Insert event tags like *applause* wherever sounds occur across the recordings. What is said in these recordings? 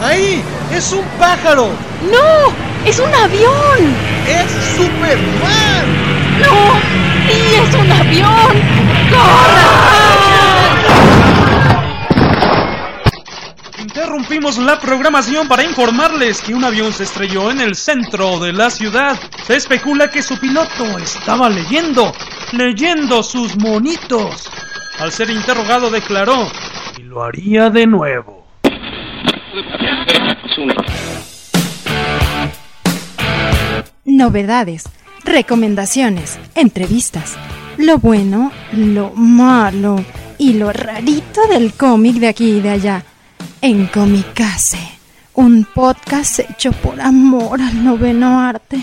¡Ahí! ¡Es un pájaro! ¡No! ¡Es un avión! ¡Es Superman! ¡No! ¡Sí, es un avión! Interrumpimos la programación para informarles que un avión se estrelló en el centro de la ciudad. Se especula que su piloto estaba leyendo, leyendo sus monitos. Al ser interrogado declaró, y lo haría de nuevo. Novedades, recomendaciones, entrevistas, lo bueno, lo malo y lo rarito del cómic de aquí y de allá. En Comicase, un podcast hecho por amor al noveno arte.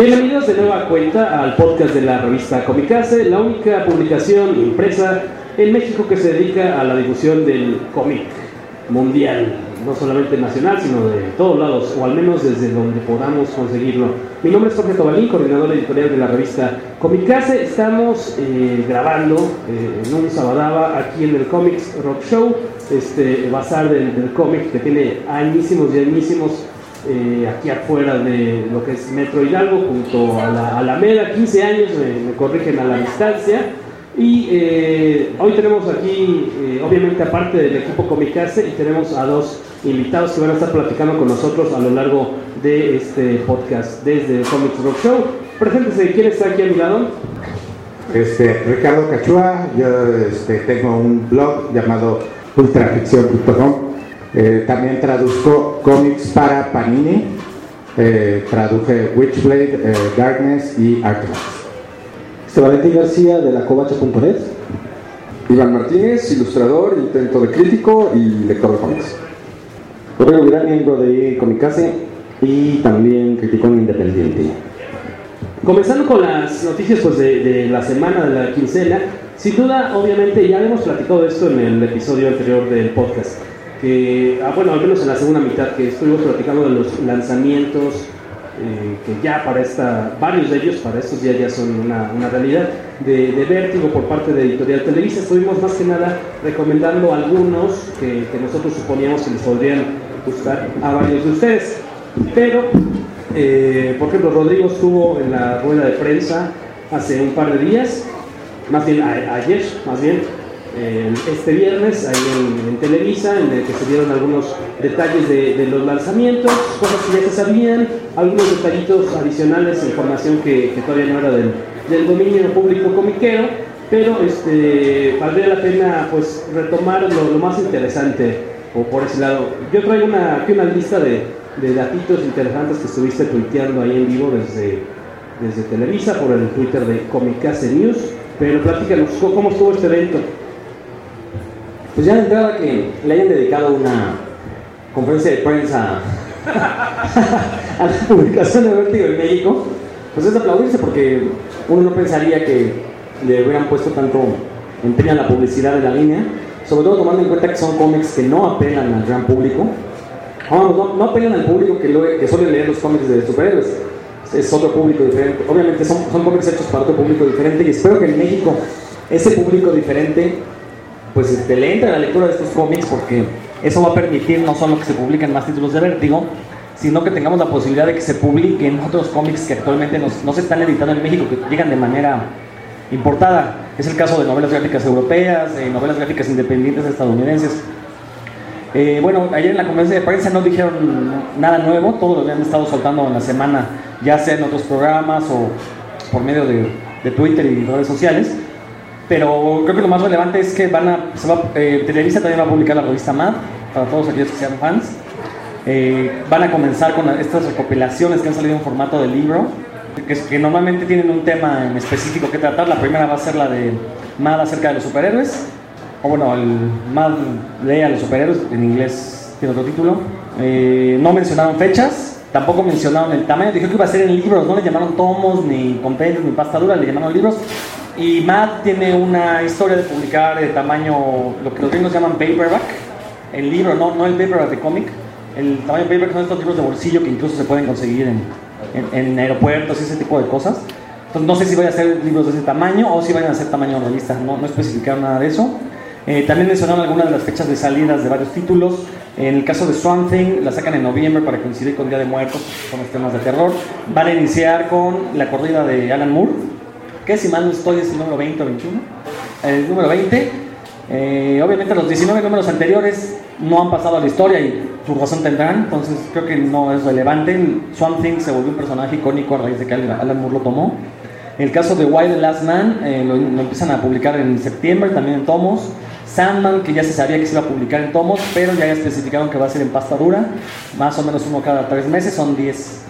Bienvenidos de nueva cuenta al podcast de la revista Comicase, la única publicación impresa en México que se dedica a la difusión del cómic mundial, no solamente nacional, sino de todos lados, o al menos desde donde podamos conseguirlo. Mi nombre es Jorge Tobalín, coordinador editorial de la revista Comicase. Estamos eh, grabando eh, en un sabadaba aquí en el Comics Rock Show, este bazar del, del cómic que tiene añísimos y añísimos eh, aquí afuera de lo que es Metro Hidalgo, junto a la Alameda, 15 años, me, me corrigen a la distancia. Y eh, hoy tenemos aquí, eh, obviamente aparte del equipo Comicase, y tenemos a dos invitados que van a estar platicando con nosotros a lo largo de este podcast desde Comics Rock Show. Preséntese, ¿quién está aquí a mi lado? Este, Ricardo Cachua, yo este, tengo un blog llamado ultraficción.com. Eh, también traduzco cómics para Panini. Eh, traduje Witchblade, eh, Darkness y. Este Valentín García de la covacha.net. Iván Martínez, ilustrador, intento de crítico y lector de cómics. Rodrigo Virán, miembro de Comicase y también criticón independiente. Comenzando con las noticias pues, de, de la semana, de la quincena, sin duda, obviamente, ya hemos platicado de esto en el episodio anterior del podcast, que, ah, bueno, al menos en la segunda mitad, que estuvimos platicando de los lanzamientos, eh, que ya para esta, varios de ellos para estos días ya son una, realidad, de, vértigo por parte de Editorial Televisa. Estuvimos más que nada recomendando algunos que, nosotros suponíamos que les podrían gustar a varios de ustedes. Pero, eh, por ejemplo, Rodrigo estuvo en la rueda de prensa hace un par de días, más bien ayer, más bien, este viernes, ahí en, Televisa, en el que se dieron algunos detalles de, los lanzamientos, cosas que ya se sabían, algunos detallitos adicionales, información que, todavía no era del, del dominio público comiquero, pero este, valdría la pena pues retomar lo, más interesante o por ese lado. Yo traigo una, aquí una lista de, de datitos interesantes que estuviste tuiteando ahí en vivo desde, desde Televisa por el Twitter de Comicase News, pero platícanos, ¿cómo cómo estuvo este evento? Pues ya de entrada que le hayan dedicado una conferencia de prensa a la publicación de Vértigo en México, pues es de aplaudirse porque uno no pensaría que le hubieran puesto tanto empeño a la publicidad de la línea, sobre todo tomando en cuenta que son cómics que no apelan al gran público, Vamos, no, no apelan al público que, lo- que suele leer los cómics de superhéroes, es otro público diferente, obviamente son, son cómics hechos para otro público diferente y espero que en México ese público diferente pues este, le entre a la lectura de estos cómics porque eso va a permitir no solo que se publiquen más títulos de Vértigo, sino que tengamos la posibilidad de que se publiquen otros cómics que actualmente no se están editando en México, que llegan de manera importada. Es el caso de novelas gráficas europeas, de novelas gráficas independientes estadounidenses. Eh, bueno, ayer en la conferencia de prensa no dijeron nada nuevo, todo lo habían estado soltando en la semana, ya sea en otros programas o por medio de Twitter y redes sociales. Pero creo que lo más relevante es que van a, eh, Televisa también va a publicar la revista MAD, para todos aquellos que sean fans. Eh, van a comenzar con estas recopilaciones que han salido en formato de libro, que, que normalmente tienen un tema en específico que tratar. La primera va a ser la de MAD acerca de los superhéroes, o bueno, el MAD lee a los superhéroes, en inglés tiene otro título. Eh, no mencionaron fechas, tampoco mencionaron el tamaño, dijeron que iba a ser en libros, no le llamaron tomos, ni compendios, ni pasta dura, le llamaron libros. Y Matt tiene una historia de publicar de tamaño, lo que los gringos llaman paperback, el libro, no, no el paperback de cómic. El tamaño paperback son estos libros de bolsillo que incluso se pueden conseguir en, en, en aeropuertos y ese tipo de cosas. Entonces no sé si voy a hacer libros de ese tamaño o si vayan a ser tamaño revista, no, no especificaron nada de eso. Eh, también mencionaron algunas de las fechas de salidas de varios títulos. En el caso de Swamp Thing, la sacan en noviembre para coincidir con Día de Muertos, son los temas de terror. Van a iniciar con la corrida de Alan Moore, que si mal no estoy es el número 20 o 21. El número 20. Eh, obviamente los 19 números anteriores no han pasado a la historia y su razón tendrán, entonces creo que no es relevante. Swamp Thing se volvió un personaje icónico a raíz de que Alan Moore lo tomó. El caso de the Last Man, eh, lo, lo, empiezan a publicar en septiembre, también en tomos. Sandman, que ya se sabía que se iba a publicar en tomos, pero ya especificaron que va a ser en pasta dura, más o menos uno cada tres meses, son 10,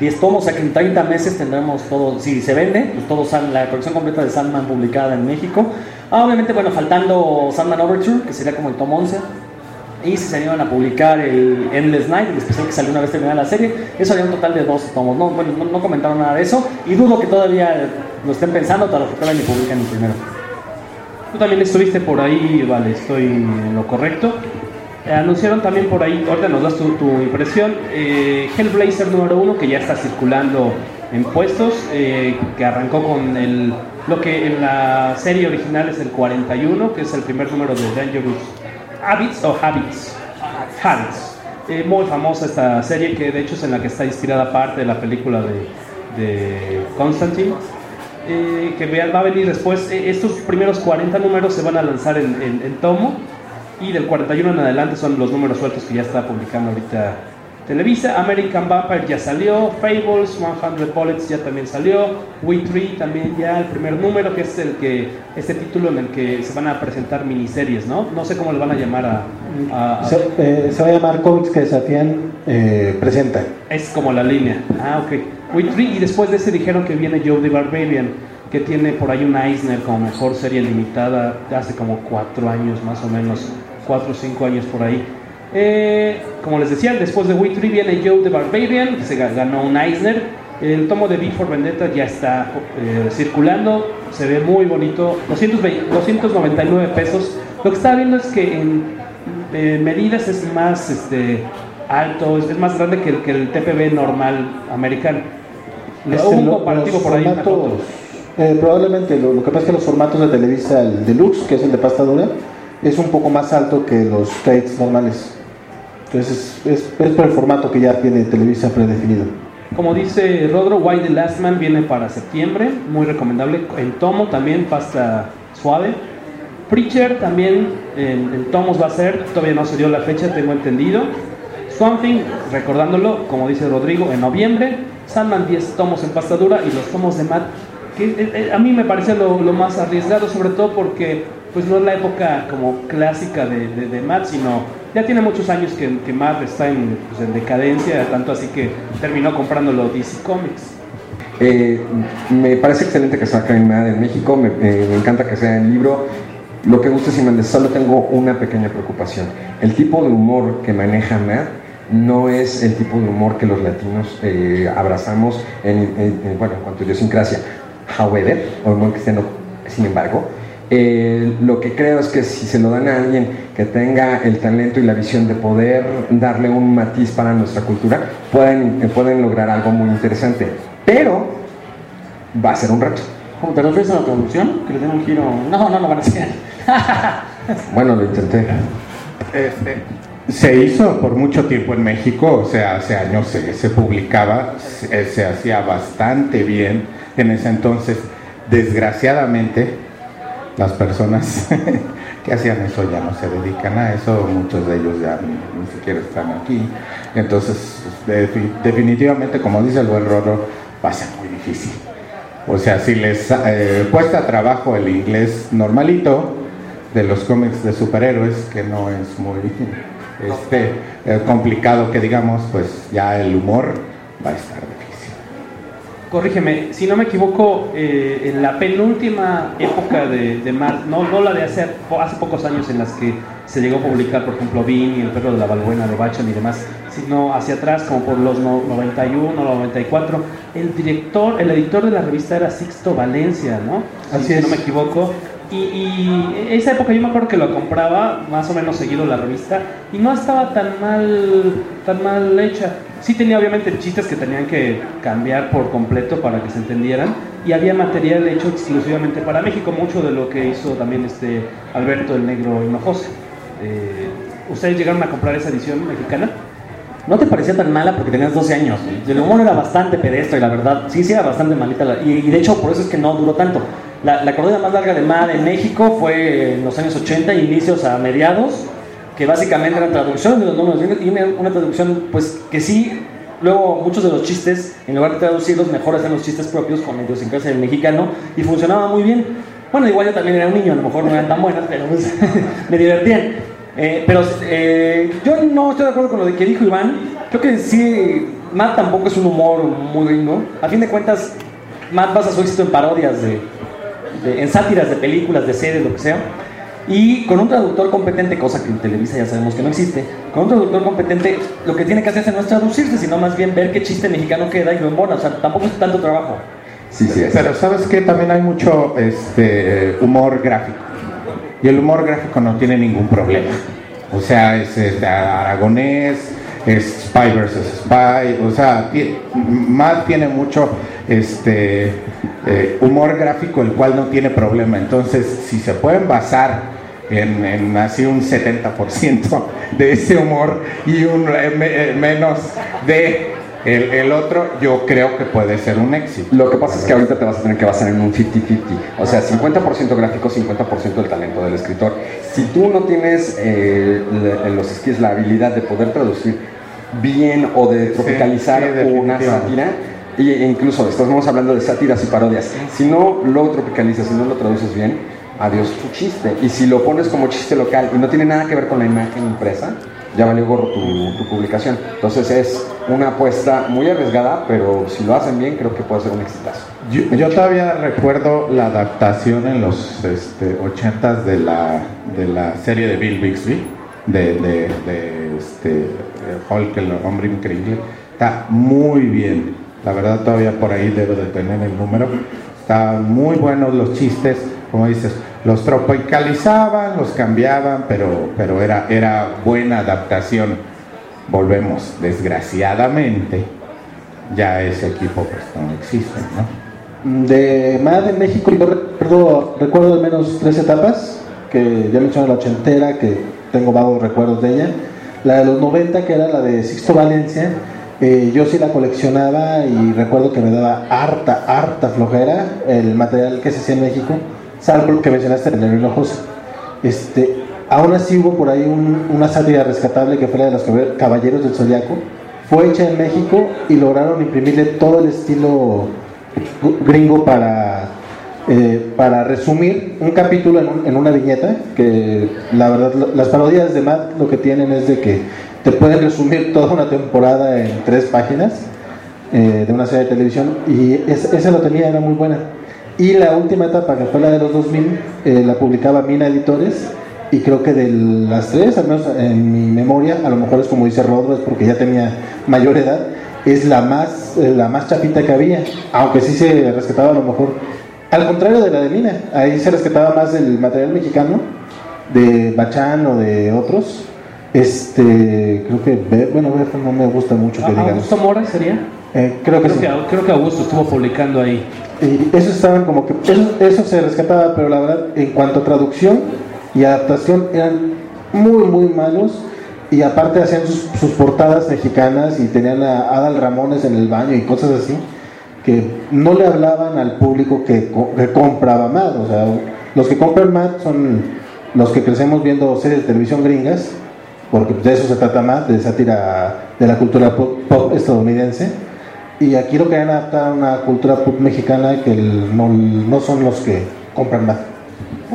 10 tomos, o sea que en 30 meses tendremos todo, si se vende, pues todo la colección completa de Sandman publicada en México. Ah, obviamente, bueno, faltando Sandman Overture, que sería como el tomo 11, y si se iban a publicar el Endless Night, el especial que salió una vez terminada la serie, eso haría un total de 12 tomos. No, bueno, no, comentaron nada de eso y dudo que todavía lo estén pensando, para que todavía ni publiquen el primero. Tú también estuviste por ahí, vale, estoy en lo correcto. Eh, anunciaron también por ahí, ahorita nos das tu, tu impresión, eh, Hellblazer número uno que ya está circulando en puestos, eh, que arrancó con el, lo que en la serie original es el 41, que es el primer número de Dangerous Habits o Habits. Habits. Muy famosa esta serie, que de hecho es en la que está inspirada parte de la película de, Constantine. Que va a venir después. Estos primeros 40 números se van a lanzar en, tomo y del 41 en adelante son los números sueltos que ya está publicando ahorita Televisa. American Vampire ya salió, Fables, 100 Bullets ya también salió, We Tree también ya el primer número que es el que este título en el que se van a presentar miniseries, ¿no? No sé cómo le van a llamar a. a, a... Se, eh, se, va a llamar Comics que desafían eh, presenta. Es como la línea. Ah, ok. We Tree y después de ese dijeron que viene Joe the Barbarian que tiene por ahí un Eisner como mejor serie limitada hace como cuatro años más o menos, cuatro o cinco años por ahí. Eh, como les decía, después de We Tree viene Joe the Barbarian, que se ganó un Eisner. El tomo de Before Vendetta ya está eh, circulando, se ve muy bonito, 220, 299 pesos. Lo que estaba viendo es que en eh, medidas es más este, alto, es, más grande que el, que el, TPB normal americano. Es un comparativo por ahí. Formatos, eh, probablemente, lo, lo, que pasa es que los formatos de Televisa, el Deluxe, que es el de pasta dura, es un poco más alto que los trades normales. Entonces es, es, es por el formato que ya tiene Televisa predefinido. Como dice Rodro, Why the Last Man viene para septiembre, muy recomendable. En tomo también, pasta suave. Preacher también en, en, tomos va a ser, todavía no se dio la fecha, tengo entendido. Something, recordándolo, como dice Rodrigo, en noviembre. Sandman 10 tomos en pasta dura y los tomos de Matt, que eh, eh, a mí me parece lo, lo, más arriesgado, sobre todo porque pues no es la época como clásica de, de, Matt, sino ya tiene muchos años que, Matt está en, pues, en, decadencia, tanto así que terminó comprándolo DC Comics. Eh, me parece excelente que saquen Matt en México, me, eh, me, encanta que sea en libro. Lo que gusta es solo tengo una pequeña preocupación. El tipo de humor que maneja Matt no es el tipo de humor que los latinos eh, abrazamos en, bueno, en cuanto a idiosincrasia. However, o humor cristiano, sin embargo, eh, lo que creo es que si se lo dan a alguien que tenga el talento y la visión de poder darle un matiz para nuestra cultura, pueden, eh, pueden lograr algo muy interesante. Pero va a ser un reto. ¿Cómo te refieres a la traducción? Que le den un giro. No, no lo van a hacer. *laughs* *laughs* bueno, lo intenté. Este, se hizo por mucho tiempo en México, o sea, hace años se, se publicaba, se, se hacía bastante bien en ese entonces. Desgraciadamente, las personas *laughs* que hacían eso ya no se dedican a eso, muchos de ellos ya ni, siquiera están aquí. Entonces, de, definitivamente, como dice el buen Roro, va a ser muy difícil. O sea, si les eh, cuesta trabajo el inglés normalito de los cómics de superhéroes, que no es muy este, eh, complicado que digamos, pues ya el humor va a estar. Corrígeme, si no me equivoco, eh, en la penúltima época de, de Matt, no, no la de hace, hace pocos años en las que se llegó a publicar, por ejemplo, Bean y El perro de la balbuena de Bacham y demás, sino hacia atrás, como por los 91 o 94, el director, el editor de la revista era Sixto Valencia, ¿no? Así si es. no me equivoco. Y, y esa época yo me acuerdo que lo compraba más o menos seguido la revista y no estaba tan mal, tan mal hecha. Sí tenía obviamente chistes que tenían que cambiar por completo para que se entendieran y había material hecho exclusivamente para México, mucho de lo que hizo también este Alberto el Negro Hinojosa. Eh, ¿Ustedes llegaron a comprar esa edición mexicana? No te parecía tan mala porque tenías 12 años. El humor era bastante pedestre, la verdad. Sí, sí, era bastante malita. la- y, y de hecho, por eso es que no duró tanto. La, la cordura más larga de MAD en México fue en los años 80, inicios a mediados, que básicamente eran traducciones de los números y una, traducción, pues que sí. Luego, muchos de los chistes, en lugar de traducirlos, mejor hacían los chistes propios con idiosincrasia del mexicano y funcionaba muy bien. Bueno, igual yo también era un niño, a lo mejor no eran tan buenas, pero pues, *laughs* me divertían. Eh, pero eh, yo no estoy de acuerdo con lo que dijo Iván. Creo que sí, Matt tampoco es un humor muy gringo. A fin de cuentas, Matt basa su éxito en parodias, de- en sátiras de películas, de series, lo que sea. Y con un traductor competente, cosa que en Televisa ya sabemos que no existe, con un traductor competente lo que tiene que hacerse no es traducirse, sino más bien ver qué chiste mexicano queda y lo embona. O sea, tampoco es tanto trabajo. Sí, sí, es. Pero sabes que también hay mucho este, humor gráfico. Y el humor gráfico no tiene ningún problema. O sea, es, este, aragonés, es Spy versus Spy. O sea, Matt tiene mucho este, eh, humor gráfico, el cual no tiene problema. Entonces, si se pueden basar en, en así un 70% de ese humor y un eh, eh, menos de el, el otro, yo creo que puede ser un éxito. Lo que pasa es que ahorita te vas a tener que basar en un 50-50. O sea, 50% gráfico, 50% del talento del escritor. Si tú no tienes eh, le- los skills, la habilidad de poder traducir bien o de tropicalizar sí, una sátira, e incluso estamos hablando de sátiras y parodias, si no lo tropicalizas, si no lo traduces bien, adiós tu chiste. Y si lo pones como chiste local y no tiene nada que ver con la imagen impresa, ya valió gorro tu, tu publicación. Entonces es una apuesta muy arriesgada, pero si lo hacen bien, creo que puede ser un exitazo. Yo, yo todavía recuerdo la adaptación en los este, 80s de la, de la serie de Bill Bixby, de, de, de, este, Hulk, el hombre increíble. Está muy bien. La verdad, todavía por ahí debo de tener el número. Están muy buenos los chistes, como dices, los tropicalizaban, los cambiaban, pero, pero era, era buena adaptación. Volvemos, desgraciadamente, ya ese equipo pues no existe, ¿no? De MAD en México, yo recuerdo, recuerdo al menos tres etapas, que ya mencioné la ochentera, que tengo vagos recuerdos de ella. La de los 90, que era la de Sixto Valencia, eh, yo sí la coleccionaba y recuerdo que me daba harta, harta flojera el material que se hacía en México, salvo que mencionaste en el Hinojosa. Este, aún así hubo por ahí un- una sátira rescatable que fue la de los Caballeros del Zodiaco. Fue hecha en México y lograron imprimirle todo el estilo gringo para, eh, para resumir un capítulo en, un- en una viñeta, que la verdad las parodias de Matt lo que tienen es de que te pueden resumir toda una temporada en tres páginas eh, de una serie de televisión y es- esa lo tenía, era muy buena. Y la última etapa, que fue la de los 2000, eh, la publicaba Mina Editores y creo que de las tres, al menos en mi memoria, a lo mejor es como dice Rodro, es porque ya tenía mayor edad, es la más, eh, la más chapita que había, aunque sí se rescataba a lo mejor, al contrario de la de Mina, ahí se rescataba más el material mexicano, de Bachán o de otros. Este, creo que, bueno, no me gusta mucho que digamos. ¿Augusto Mora sería? Eh, creo que Creo sí. que, creo que Augusto estuvo publicando ahí. Y eso estaban como que eso, se rescataba, pero la verdad en cuanto a traducción y adaptación eran muy muy malos y aparte hacían sus, portadas mexicanas y tenían a Adal Ramones en el baño y cosas así que no le hablaban al público que, que compraba más, o sea, los que compran más son los que crecemos viendo series de televisión gringas, porque de eso se trata más, de sátira de la cultura pop, pop estadounidense. Y aquí lo querían adaptar a una cultura pop mexicana que no, no son los que compran más.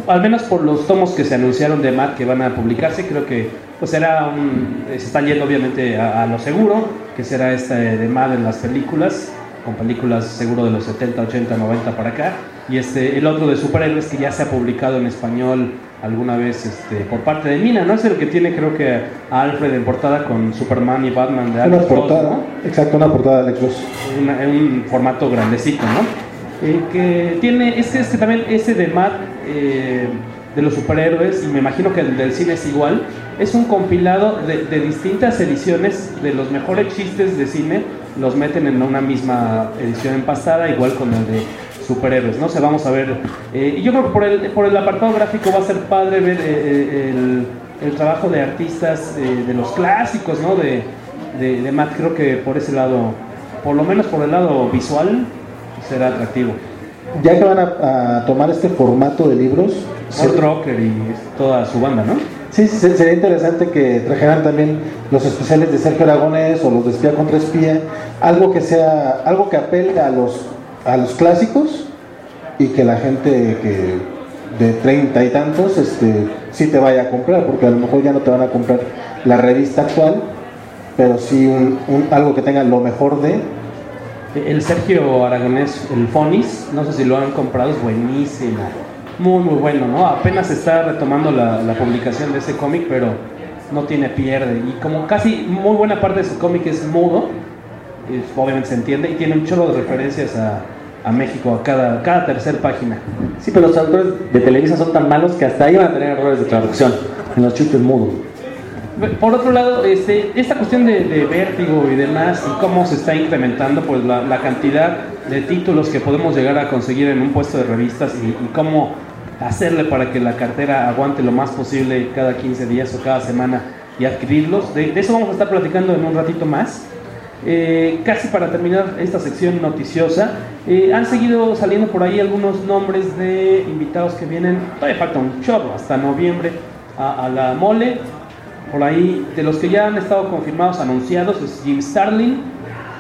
Al menos por los tomos que se anunciaron de Matt que van a publicarse, creo que pues era un, se están yendo obviamente a, a lo seguro, que será esta de Matt en las películas. con películas seguro de los 70, 80, 90 para acá. Y este, el otro de superhéroes que ya se ha publicado en español alguna vez este, por parte de Mina, ¿no? Es el que tiene creo que a Alfred en portada con Superman y Batman de Una Alex Ross, portada, ¿no? exacto, una portada de Alex. Una- en un formato grandecito, ¿no? Eh, que tiene, es que, es que también ese de Matt eh, de los superhéroes, y me imagino que el del cine es igual, es un compilado de, de distintas ediciones de los mejores chistes de cine, los meten en una misma edición empastada, igual con el de superhéroes, ¿no? O sea, vamos a ver, eh, y yo creo que por el, por el apartado gráfico va a ser padre ver eh, eh, el, el trabajo de artistas eh, de los clásicos, ¿no? De, de, de Matt, creo que por ese lado, por lo menos por el lado visual, será atractivo. Ya que van a, a tomar este formato de libros, Kurt Rocker y toda su banda, ¿no? Sí, sí, se- sería interesante que trajeran también los especiales de Sergio Aragonés o los de Espía contra Espía, algo que sea, algo que apele a los, a los clásicos y que la gente que de treinta y tantos, este, sí te vaya a comprar, porque a lo mejor ya no te van a comprar la revista actual, pero sí un, algo que tenga lo mejor de, El Sergio Aragonés, el Fonis, no sé si lo han comprado, es buenísimo. Muy, muy bueno, ¿no? Apenas está retomando la, publicación de ese cómic, pero no tiene pierde. Y como casi muy buena parte de su cómic es mudo, obviamente se entiende, y tiene un chorro de referencias a, a México, a cada, cada tercer página. Sí, pero los traductores de Televisa son tan malos que hasta ahí van a tener errores de traducción en los chistes mudos. Por otro lado, este, esta cuestión de, de vértigo y demás, y cómo se está incrementando pues la, la cantidad de títulos que podemos llegar a conseguir en un puesto de revistas y, y cómo hacerle para que la cartera aguante lo más posible cada 15 días o cada semana y adquirirlos. De, de eso vamos a estar platicando en un ratito más. Eh, casi para terminar esta sección noticiosa, eh, han seguido saliendo por ahí algunos nombres de invitados que vienen, todavía falta un chorro hasta noviembre a, la mole. Por ahí, de los que ya han estado confirmados, anunciados, es Jim Starlin,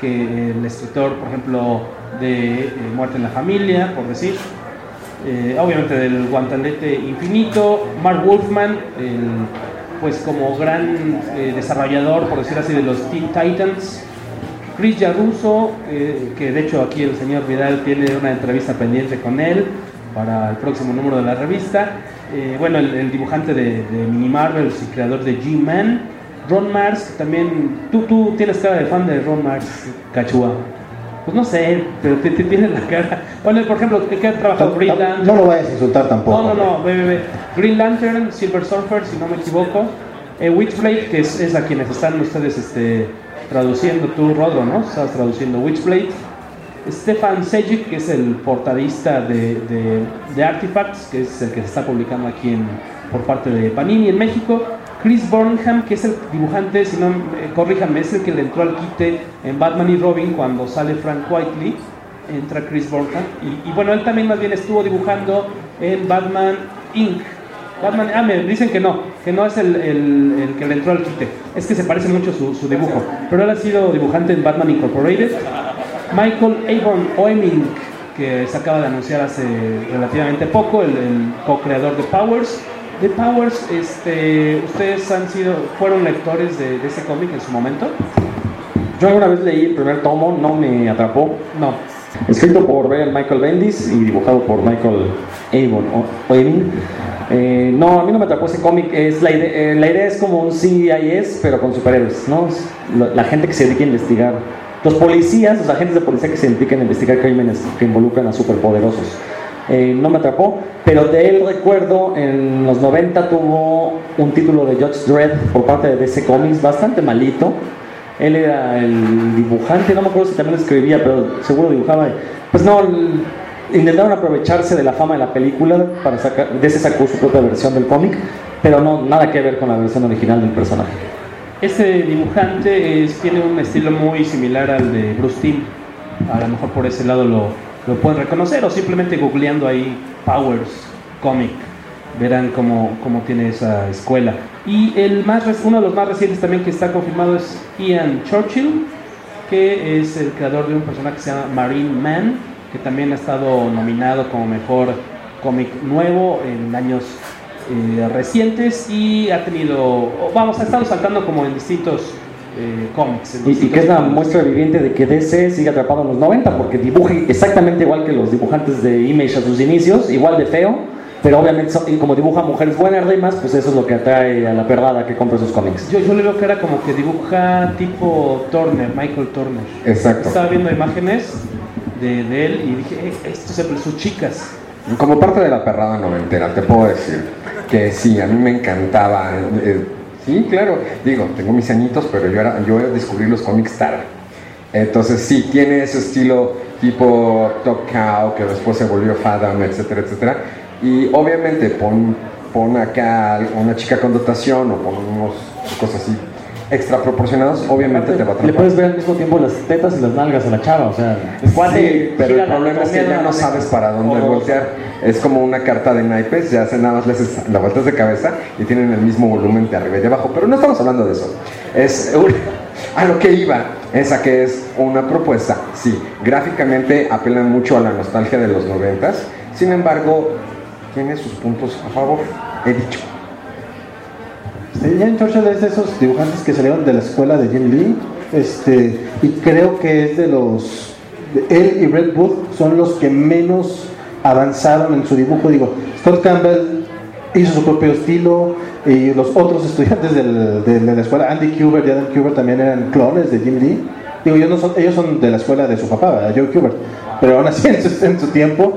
que el escritor, por ejemplo, de eh, Muerte en la Familia, por decir. Obviamente del Guantanete Infinito, Mark Wolfman, el, pues como gran desarrollador, por decir así, de los Teen Titans. Chris Yaruso, eh, que de hecho aquí el señor Vidal tiene una entrevista pendiente con él para el próximo número de la revista. Eh, bueno, el, el dibujante de, de Mini Marvels y creador de G-Man. Ron Mars, que también. Tú, tú tienes cara de fan de Ron Mars, Cachua. Pues no sé, pero te, te tienes la cara. Bueno, por ejemplo, ¿qué ha trabajado Green Lantern? no lo vayas a insultar tampoco. No, no, no, ve, ve, ve. Green Lantern, Silver Surfer, si no me equivoco. Eh, Witchblade, que es, es a quienes están ustedes este, traduciendo, tú, Rodro, ¿no? Estás traduciendo Witchblade. Stefan Sejic, que es el portadista de, de, de Artifacts, que es el que se está publicando aquí en, por parte de Panini en México. Chris Burnham, que es el dibujante, si no, eh, corríjame, es el que le entró al quite en Batman y Robin cuando sale Frank Whiteley. Entra Chris Burnham. Y, y bueno, él también más bien estuvo dibujando en Batman Inc. Batman, ah, me dicen que no, que no es el, el- el que le entró al quite. Es que se parece mucho su, su dibujo. Pero él ha sido dibujante en Batman Incorporated. Michael Avon Oeming, que se acaba de anunciar hace relativamente poco, el, el co-creador de Powers. De Powers, este, ¿ustedes han sido, fueron lectores de, de ese cómic en su momento? Yo alguna vez leí el primer tomo, no me atrapó. No. Escrito por Brian Michael Bendis y dibujado por Michael Avon Oeming. Eh, no, a mí no me atrapó ese cómic. Es la, ide- eh, la idea es como un CIS, pero con superhéroes, ¿no? La, gente que se dedica a investigar. Los policías, los agentes de policía que se dedican a investigar crímenes que involucran a superpoderosos. Eh, no me atrapó, pero de él recuerdo en los 90 tuvo un título de Judge Dredd por parte de DC Comics bastante malito. Él era el dibujante, no me acuerdo si también escribía, pero seguro dibujaba. Pues no, intentaron aprovecharse de la fama de la película para sacar, de ese sacó su propia versión del cómic, pero no nada que ver con la versión original del personaje. Este dibujante tiene un estilo muy similar al de Bruce Timm. A lo mejor por ese lado lo, lo pueden reconocer o simplemente googleando ahí Powers Comic. Verán cómo, cómo tiene esa escuela. Y el más, uno de los más recientes también que está confirmado es Ian Churchill, que es el creador de un personaje que se llama Marine Man, que también ha estado nominado como mejor cómic nuevo en años eh, recientes y ha tenido, vamos, ha estado saltando como en distintos eh, cómics. Y, y que es la muestra viviente de que DC sigue atrapado en los 90 porque dibuja exactamente igual que los dibujantes de Image a sus inicios, igual de feo, pero obviamente como dibuja mujeres buenas rimas, pues eso es lo que atrae a la perrada que compra sus cómics. Yo, yo le veo que era como que dibuja tipo Turner, Michael Turner. Exacto. Estaba viendo imágenes de, él y dije, "Eh, esto se sus chicas. Como parte de la perrada noventera, te puedo decir que sí, a mí me encantaba. eh, sí, claro, digo, tengo mis añitos, pero yo, era, yo descubrí los cómics tarde. Entonces sí, tiene ese estilo tipo Top Cow, que después se volvió Fathom, etcétera, etcétera. Y obviamente pon, pon acá una chica con dotación o pon unos cosas así extra proporcionadas, obviamente te va a Le atrapar. puedes ver al mismo tiempo las tetas y las nalgas a la chava, o sea, Sí, pero el problema es que ya no sabes para dónde voltear. Es como una carta de naipes, ya hacen nada más le haces la vueltas de cabeza y tienen el mismo volumen de arriba y de abajo. Pero no estamos hablando de eso. Es *laughs* a lo que iba, esa que es una propuesta. Sí, gráficamente apelan mucho a la nostalgia de los noventas. Sin embargo, tiene sus puntos a favor. He dicho. Ian Churchill es de esos dibujantes que salieron de la escuela de Jim Lee, este, y creo que es de los, él y Red Bull son los que menos avanzaron en su dibujo. Digo, Scott Campbell hizo su propio estilo y los otros estudiantes del- de, la escuela, Andy Kubert y Adam Kubert también eran clones de Jim Lee. Digo, ellos, no son, ellos son de la escuela de su papá. Joe Kubert, pero aún así *laughs* en su, en su tiempo,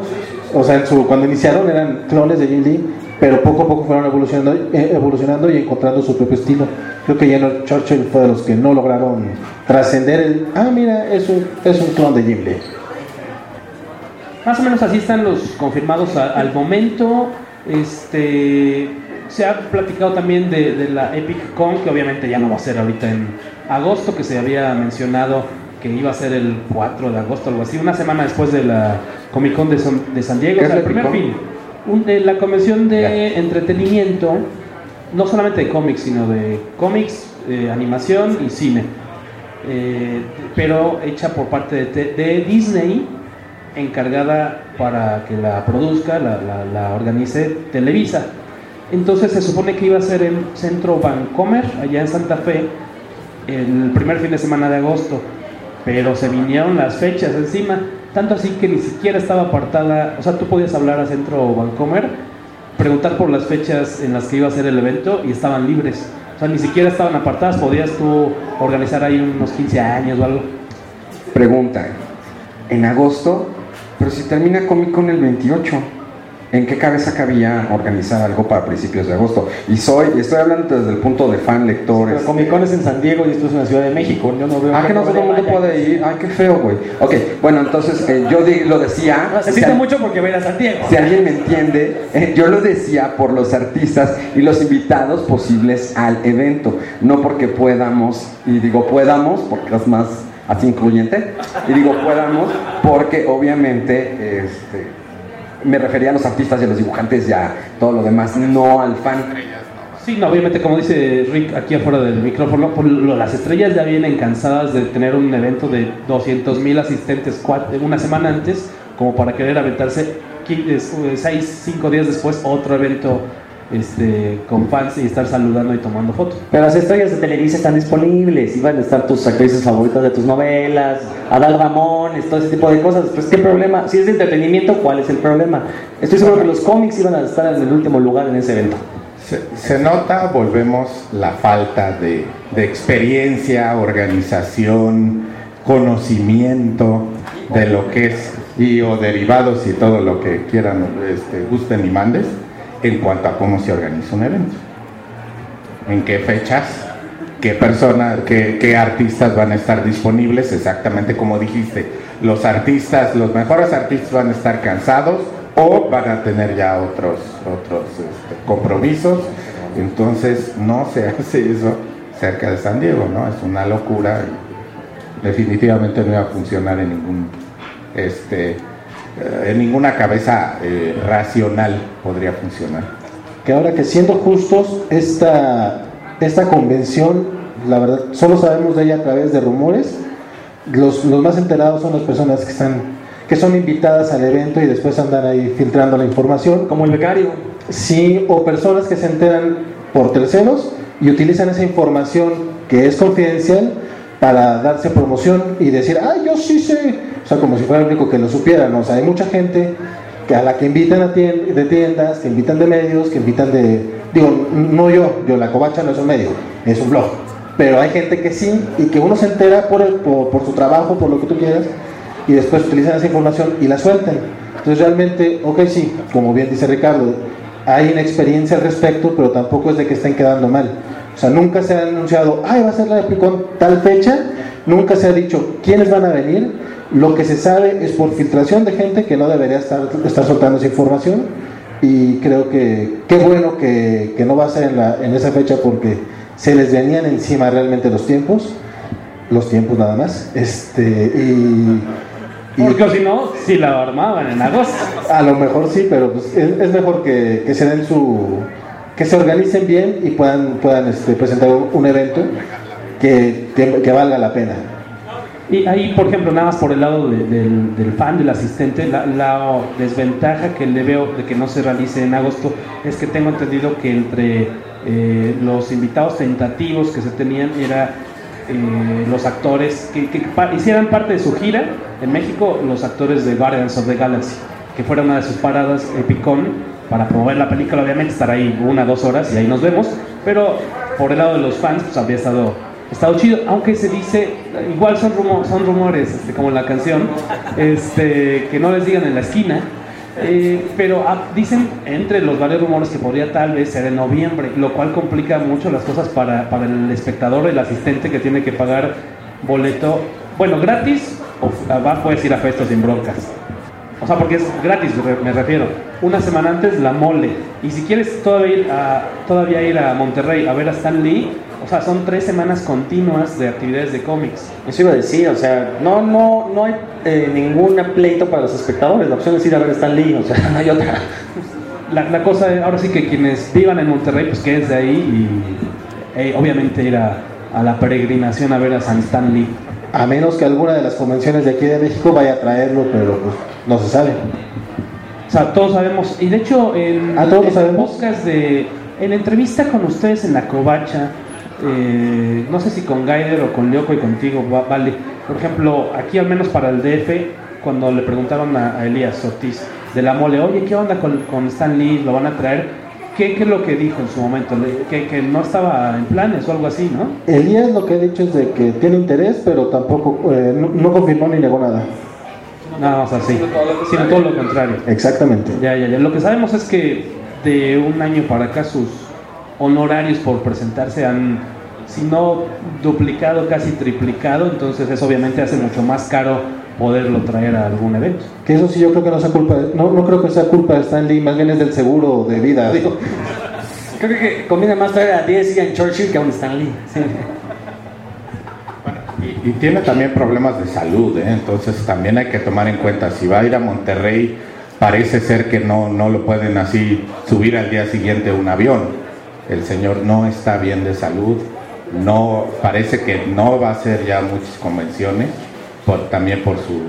o sea, en su, cuando iniciaron eran clones de Jim Lee, pero poco a poco fueron evolucionando, eh, evolucionando y encontrando su propio estilo. Creo que Ian Churchill fue de los que no lograron trascender el, ah, mira, es un, es un clon de Jim Lee. Más o menos así están los confirmados a- al momento. Este se ha platicado también de, de la Epic Con, que obviamente ya no va a ser ahorita en agosto, que se había mencionado que iba a ser el 4 de agosto, algo así, una semana después de la Comic Con de, San- de San Diego, ¿Qué o sea, es el primer fin. Un- de la convención de entretenimiento, no solamente de cómics, sino de cómics, eh, animación y cine. Eh, pero hecha por parte de, Disney, encargada para que la produzca, la, la- la organice Televisa. Entonces se supone que iba a ser en Centro Vancomer, allá en Santa Fe, el primer fin de semana de agosto, pero se vinieron las fechas encima, tanto así que ni siquiera estaba apartada, o sea, tú podías hablar a Centro Vancomer, preguntar por las fechas en las que iba a ser el evento y estaban libres. O sea, ni siquiera estaban apartadas, podías tú organizar ahí unos 15 años o algo. Pregunta, en agosto, pero si termina Comic Con el 28, ¿en qué cabeza cabía organizar algo para principios de agosto? Y soy, y estoy hablando desde el punto de fan, lector. Pero este- Comic Con es en San Diego y esto es en la Ciudad de México. Yo no veo Ah, que no todo el mundo puede ir. Ay, qué feo, güey. Ok, bueno, entonces eh, yo di- lo decía. No, se si mucho porque ver a San Diego. Si alguien me entiende, eh, yo lo decía por los artistas y los invitados posibles al evento, no porque podamos, y digo podamos porque es más así incluyente, y digo podamos porque obviamente este, me refería a los artistas y a los dibujantes y a todo lo demás, no al fan. Sí, no, obviamente, como dice Rick aquí afuera del micrófono, pues, las estrellas ya vienen cansadas de tener un evento de 200 mil asistentes cua- una semana antes, como para querer aventarse 6, 5 días después otro evento este, con fans y estar saludando y tomando fotos. Pero las estrellas de Televisa están disponibles, iban a estar tus actrices favoritas de tus novelas, Adal Ramones, todo ese tipo de cosas. Pues qué problema, si es de entretenimiento, ¿cuál es el problema? Estoy seguro que los cómics iban a estar en el último lugar en ese evento. Se, se nota, volvemos, la falta de, de experiencia, organización, conocimiento de lo que es y o derivados y todo lo que quieran, este, gusten y mandes en cuanto a cómo se organiza un evento. En qué fechas, qué personas, qué, artistas van a estar disponibles, exactamente como dijiste. Los artistas, los mejores artistas van a estar cansados o van a tener ya otros, otros este, compromisos. Entonces no se *laughs* hace eso cerca de San Diego, ¿no? Es una locura. definitivamente no iba a funcionar en ningún, este, eh, en ninguna cabeza eh, racional podría funcionar. que ahora que siendo justos, esta, esta convención, la verdad, solo sabemos de ella a través de rumores. Los, los más enterados son las personas que están que son invitadas al evento y después andan ahí filtrando la información. Como el becario. Sí, o personas que se enteran por terceros y utilizan esa información que es confidencial para darse promoción y decir, ah, yo sí sé, o sea, como si fuera el único que lo supiera, ¿no? O sea, hay mucha gente que a la que invitan a de tiendas, que invitan de medios, que invitan de, digo, no yo, yo la covacha no es un medio, es un blog, pero hay gente que sí y que uno se entera por, por, por su trabajo, por lo que tú quieras, y después utilizan esa información y la sueltan. Entonces realmente, ok, sí, como bien dice Ricardo, hay una experiencia al respecto, pero tampoco es de que estén quedando mal. O sea, nunca se ha anunciado, ay, va a ser la Epicon tal fecha, nunca se ha dicho quiénes van a venir. Lo que se sabe es por filtración de gente que no debería estar, estar soltando esa información. Y creo que qué bueno que, que no va a ser en, la, en esa fecha porque se les venían encima realmente los tiempos, los tiempos nada más. Este, y porque si no, si la armaban en agosto. A lo mejor sí, pero pues es, mejor que, que, se den su. que se organicen bien y puedan, puedan este, presentar un, evento que, que, valga la pena. Y ahí, por ejemplo, nada más por el lado del, del, fan, del asistente, la, desventaja que le veo de que no se realice en agosto es que tengo entendido que entre eh, los invitados tentativos que se tenían era eh, los actores que, hicieran parte de su gira en México, los actores de Guardians of the Galaxy, que fuera una de sus paradas Epicon para promover la película, obviamente estar ahí una, dos horas y ahí nos vemos, pero por el lado de los fans, pues habría estado, estado chido, aunque se dice, igual son, son rumores, este, como la canción, este, que no les digan en la esquina, eh, pero ah, dicen entre los varios rumores que podría tal vez ser en noviembre, lo cual complica mucho las cosas para, para el espectador, el asistente que tiene que pagar boleto, bueno, gratis, o va, puedes ir a festos sin broncas. O sea, porque es gratis, me refiero. Una semana antes la mole. Y si quieres todavía ir a, todavía ir a Monterrey a ver a Stan Lee, o sea, son tres semanas continuas de actividades de cómics. Eso iba a decir, o sea, no, no, no hay eh, ningún pleito para los espectadores. La opción es ir a ver a Stan Lee, o sea, *laughs* no hay otra. La, cosa ahora sí que quienes vivan en Monterrey, pues que es de ahí y eh, obviamente ir a, la peregrinación a ver a San Stan Lee. A menos que alguna de las convenciones de aquí de México vaya a traerlo, pero pues no se sabe. O sea, todos sabemos, y de hecho en, ¿A todos sabemos? de, en entrevista con ustedes en la Covacha, eh, no sé si con Gaider o con Leoco y contigo, vale. Por ejemplo, aquí al menos para el DF, cuando le preguntaron a, Elías Ortiz de la mole, oye, ¿qué onda con, con Stan Lee? ¿Lo van a traer? ¿Qué, ¿Qué, es lo que dijo en su momento? Que, que, no estaba en planes o algo así, ¿no? Elías lo que ha dicho es de que tiene interés, pero tampoco, eh, no, confirmó ni negó nada. Nada más así, sino todo lo contrario. Exactamente. Ya, ya, ya. Lo que sabemos es que de un año para acá sus honorarios por presentarse han, si no duplicado, casi triplicado, entonces eso obviamente hace mucho más caro poderlo traer a algún evento. Que eso sí yo creo que no sea culpa, no, no creo que sea culpa de Stanley, más bien es del seguro de vida. *laughs* Digo. Creo que conviene más traer a 10 en Churchill que a un Stanley. y, tiene también problemas de salud, ¿eh? entonces también hay que tomar en cuenta, si va a ir a Monterrey, parece ser que no, no lo pueden así subir al día siguiente un avión el señor no está bien de salud, no parece que no va a hacer ya muchas convenciones, por, también por su,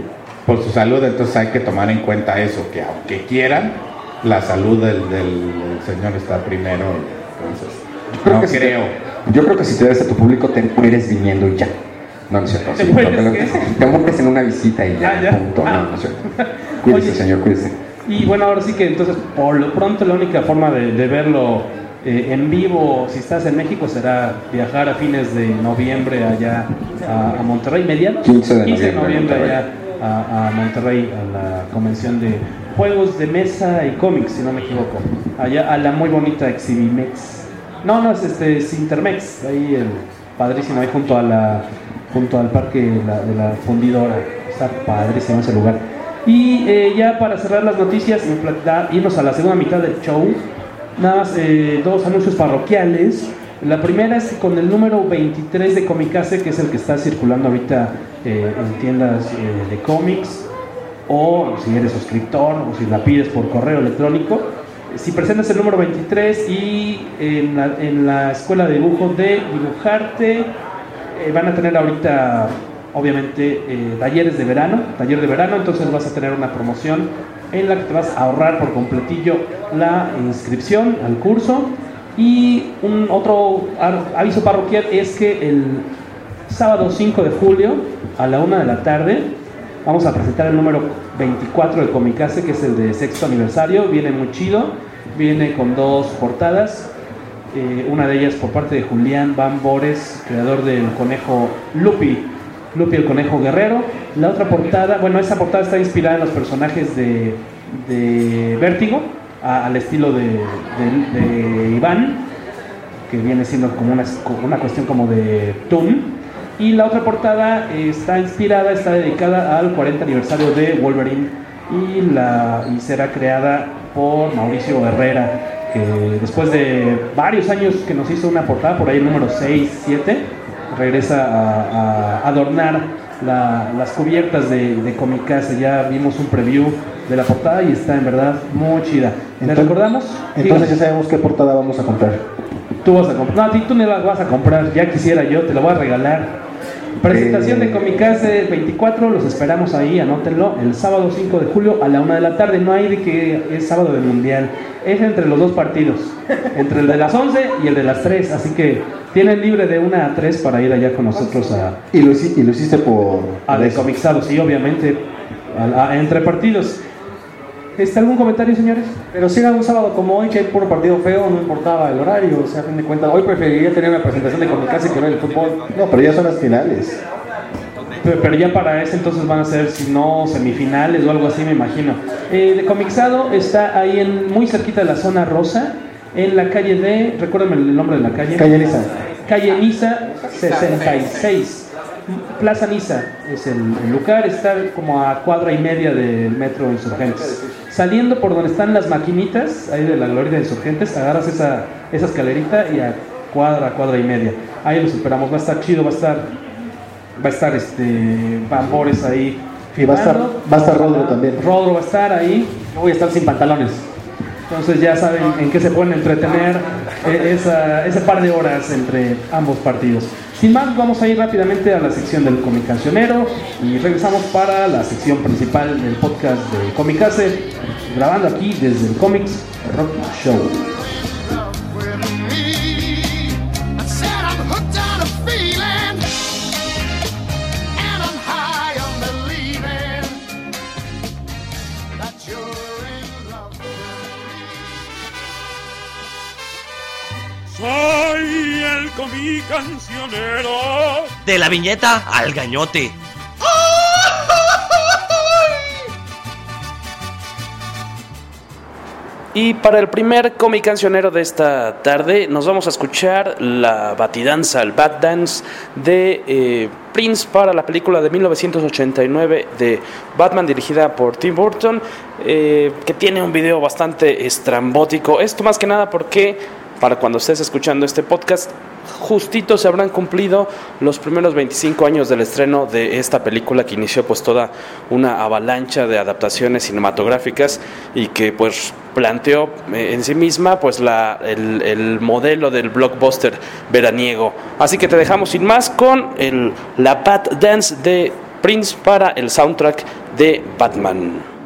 por su salud, entonces hay que tomar en cuenta eso, que aunque quieran, la salud del, señor está primero, entonces yo creo que creo. yo creo que si te ves a tu público te mueres viniendo y ya. No, no es cierto. te, mueres en una visita y ya, ah, punto. No, no es cierto. Cuídese, señor, cuídese. Y bueno, ahora sí que entonces, por lo pronto, la única forma de, de verlo eh, en vivo, si estás en México, será viajar a fines de noviembre allá a, Monterrey, mediados 15 de noviembre, allá a, Monterrey, a la convención de juegos de mesa y cómics, si no me equivoco, allá a la muy bonita Exhibimex. No, no, es este Intermex, ahí el padrísimo, ahí junto a la junto al parque de la fundidora. Está padrísimo ese lugar. Y eh, ya para cerrar las noticias, irnos a la segunda mitad del show, Nada más eh, dos anuncios parroquiales. La primera es con el número 23 de Comicase, que es el que está circulando ahorita eh, en tiendas eh, de cómics, o si eres suscriptor, o si la pides por correo electrónico. Si presentas el número 23 y en la, en la escuela de dibujo de Dibujarte, van a tener ahorita, obviamente, talleres de verano, taller de verano, entonces vas a tener una promoción en la que te vas a ahorrar por completillo la inscripción al curso Y un otro aviso parroquial es que el sábado 5 de julio a la una de la tarde vamos a presentar el número 24 de Comicase, que es el de sexto aniversario. Viene muy chido, viene con dos portadas. Eh, una de ellas por parte de Julián Van Bores, creador del conejo Lupi, Lupi el conejo guerrero. La otra portada, bueno, esa portada está inspirada en los personajes de, Vértigo, al estilo de, Iván, que viene siendo como una, una cuestión como de Toon. Y la otra portada está inspirada, está dedicada al 40 aniversario de Wolverine y, la, y será creada por Mauricio Herrera, que después de varios años que nos hizo una portada, por ahí el número 6, 7, regresa a, adornar las cubiertas de, de Comicase. Ya vimos un preview de la portada y está en verdad muy chida. ¿Le recordamos? Entonces ya sabemos qué portada vamos a comprar. Tú vas a comprar. No, tú no la vas a comprar. Ya quisiera yo, te la voy a regalar. Presentación de Comicase 24, los esperamos ahí, anótenlo, el sábado 5 de julio a la 1 de la tarde. No hay de que es sábado de mundial, es entre los dos partidos, entre el de las 11 y el de las 3. Así que tienen libre de 1 a 3 para ir allá con nosotros a. ¿Y lo, y lo hiciste por.? A de Comixado, sí, obviamente, entre partidos. ¿Está algún comentario, señores? Pero si era un sábado como hoy, que hay puro partido feo, no importaba el horario, o sea, a fin de cuentas, hoy preferiría tener una presentación de Comicase que no el fútbol. No, pero ya son las finales. Pero, ya para ese entonces van a ser, si no, semifinales o algo así, me imagino. Eh, de Comixado está ahí en, muy cerquita de la zona rosa, en la calle de, recuérdame el nombre de la calle. Calle Niza. Calle Niza 66. Plaza Niza es el, lugar, está como a cuadra y media del metro Insurgentes. Saliendo por donde están las maquinitas, ahí de la Gloria de Insurgentes, agarras esa, esa escalerita y a cuadra, cuadra y media. Ahí los esperamos, va a estar chido, va a estar, va a estar este Bambores ahí. Y va a estar, va a estar Rodro también. Rodro va a estar ahí. Yo voy a estar sin pantalones. Entonces ya saben en qué se pueden entretener eh, esa, ese par de horas entre ambos partidos. Sin más, vamos a ir rápidamente a la sección del Comicancionero y regresamos para la sección principal del podcast de Comicase, grabando aquí desde el Comics Rock Show. Mi cancionero. De la viñeta al gañote. Y para el primer cómic cancionero de esta tarde nos vamos a escuchar la batidanza, el Bad Dance de eh, Prince para la película de 1989 de Batman dirigida por Tim Burton, eh, que tiene un video bastante estrambótico. Esto más que nada porque para cuando estés escuchando este podcast justito se habrán cumplido los primeros 25 años del estreno de esta película que inició pues toda una avalancha de adaptaciones cinematográficas y que pues planteó eh, en sí misma pues la, el, modelo del blockbuster veraniego. Así que te dejamos sin más con el, la Bat Dance de Prince para el soundtrack de Batman.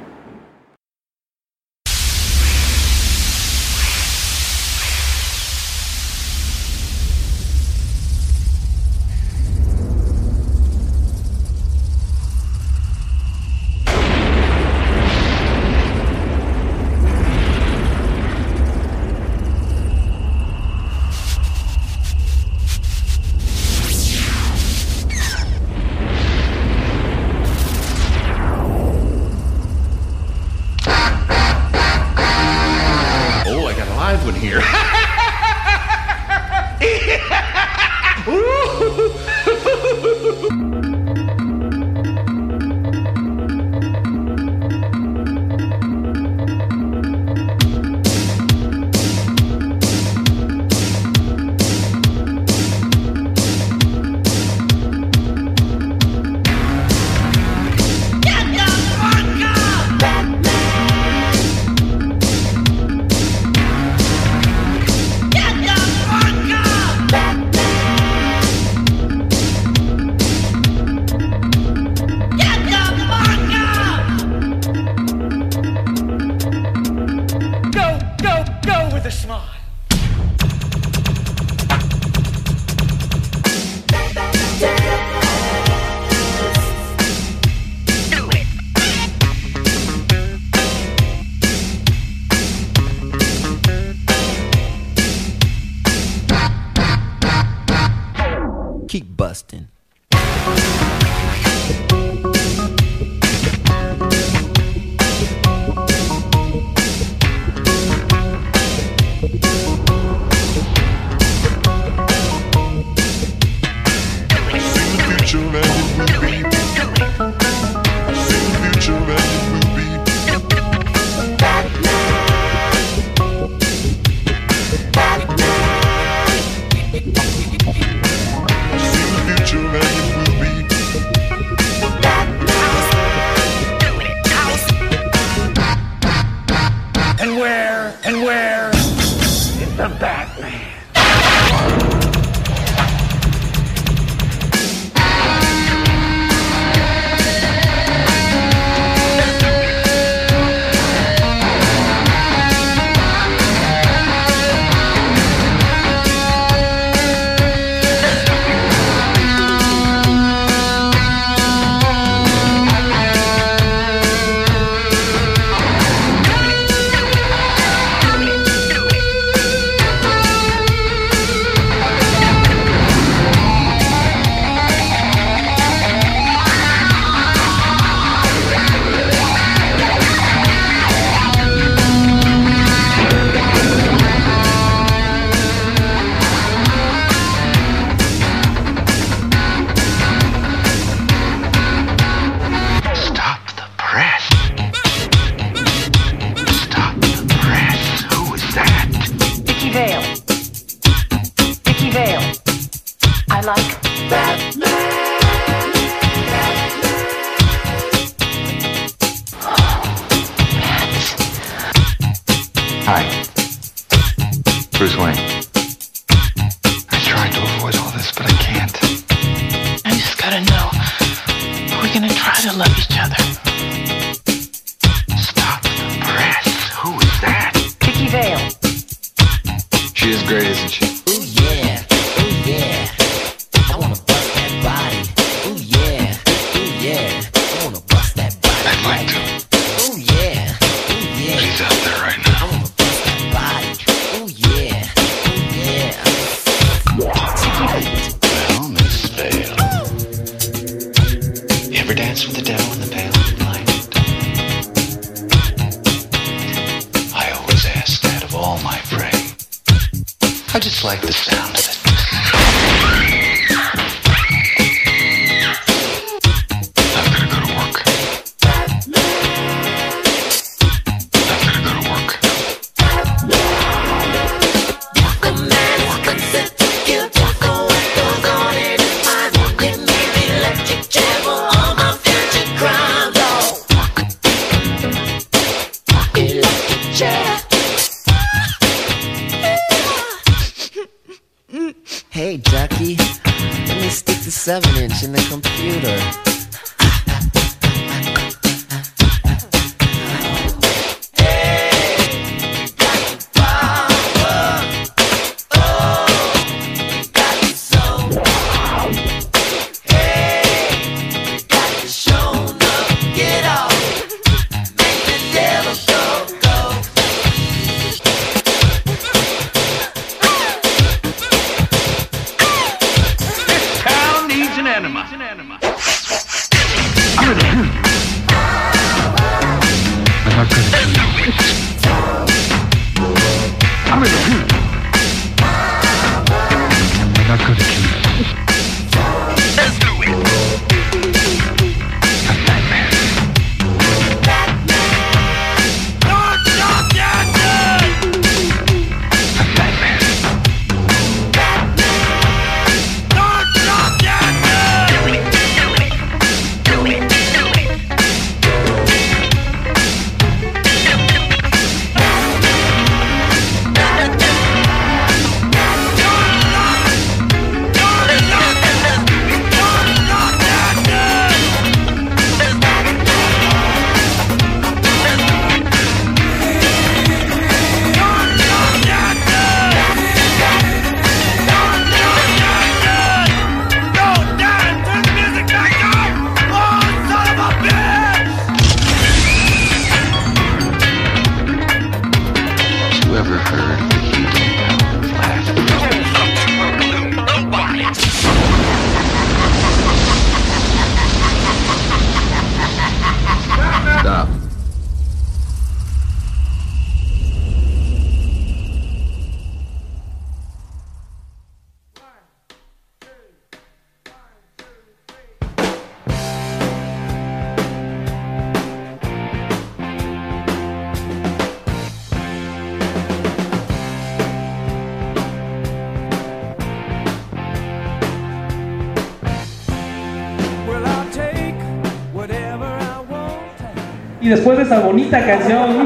Bonita canción, *laughs*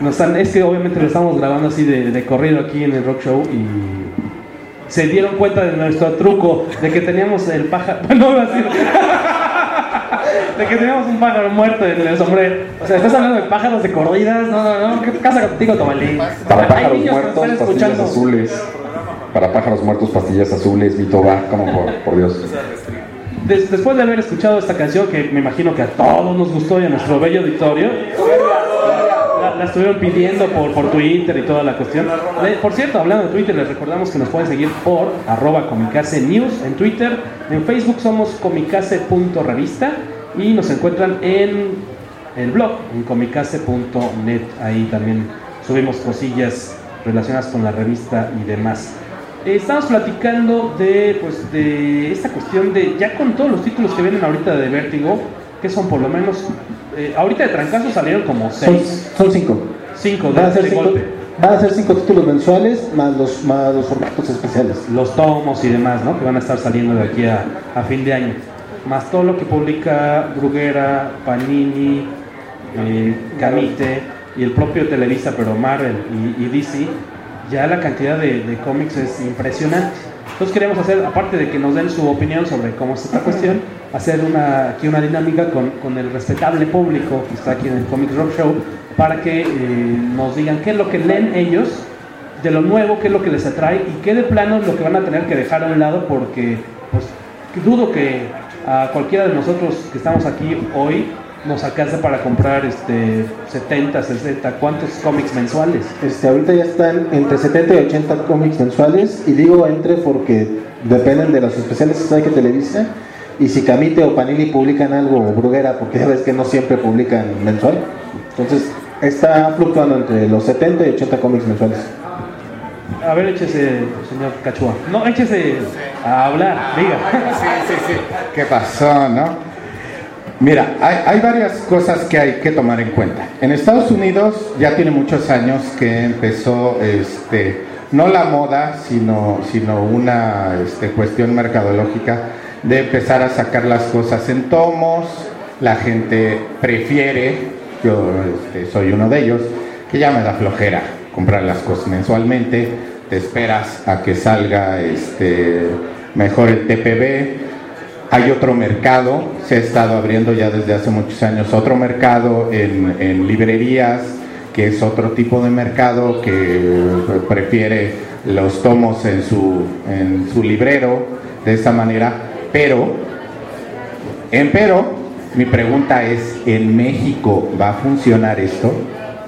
nos están- es que obviamente lo estamos grabando así de, de corrido aquí en el rock show y se dieron cuenta de nuestro truco, de que teníamos el pájaro, no iba a decir, de que teníamos un pájaro muerto en el sombrero. O sea, estás hablando de pájaros de corridas, no, no, no, ¿qué pasa contigo, Tomalí? Para pájaros muertos, pastillas escuchando. azules. Para pájaros muertos, pastillas azules, Vito va, como por, por Dios. Des- después de haber escuchado esta canción, que me imagino que a todos nos gustó y a nuestro bello auditorio, la, la estuvieron pidiendo por, por Twitter y toda la cuestión. Eh, por cierto, hablando de Twitter, les recordamos que nos pueden seguir por arroba comicase news en Twitter. En Facebook somos comicase.revista y nos encuentran en el blog, en comicase.net. Ahí también subimos cosillas relacionadas con la revista y demás. Eh, Estamos platicando de, pues, de esta cuestión de, ya con todos los títulos que vienen ahorita de Vértigo, que son por lo menos, eh, ahorita de trancazo salieron como seis, son cinco. cinco de, de cinco golpe. van a ser cinco títulos mensuales más los, más los formatos especiales. Los tomos y demás, ¿no? Que van a estar saliendo de aquí a, a fin de año. Más todo lo que publica Bruguera, Panini, eh, Camite y el propio Televisa, pero Marvel y, y DC, ya la cantidad de, de cómics es impresionante. Entonces queremos hacer, aparte de que nos den su opinión sobre cómo es esta cuestión, hacer una, aquí una dinámica con, con el respetable público que está aquí en el Comic Rock Show para que eh, nos digan qué es lo que leen ellos de lo nuevo, qué es lo que les atrae y qué de plano es lo que van a tener que dejar a un lado porque pues, dudo que a cualquiera de nosotros que estamos aquí hoy nos alcanza para comprar este 70, 60, ¿cuántos cómics mensuales? Este, ahorita ya están entre 70 y 80 cómics mensuales y digo entre porque dependen de los especiales que trae que Televisa y si Camite o Panini publican algo o Bruguera porque ya ves que no siempre publican mensual entonces está fluctuando entre los 70 y 80 cómics mensuales A ver, échese, señor Cachua. No, échese a hablar, diga. Sí, sí, sí. ¿Qué pasó, no? Mira, hay, hay varias cosas que hay que tomar en cuenta. En Estados Unidos ya tiene muchos años que empezó, este, no la moda, sino, sino una este, cuestión mercadológica de empezar a sacar las cosas en tomos. La gente prefiere, yo este, soy uno de ellos, que ya me da flojera comprar las cosas mensualmente. Te esperas a que salga este, mejor el TPB. Hay otro mercado, se ha estado abriendo ya desde hace muchos años otro mercado en, librerías, que es otro tipo de mercado que prefiere los tomos en su, en su librero de esa manera, pero, empero, mi pregunta es, ¿en México va a funcionar esto?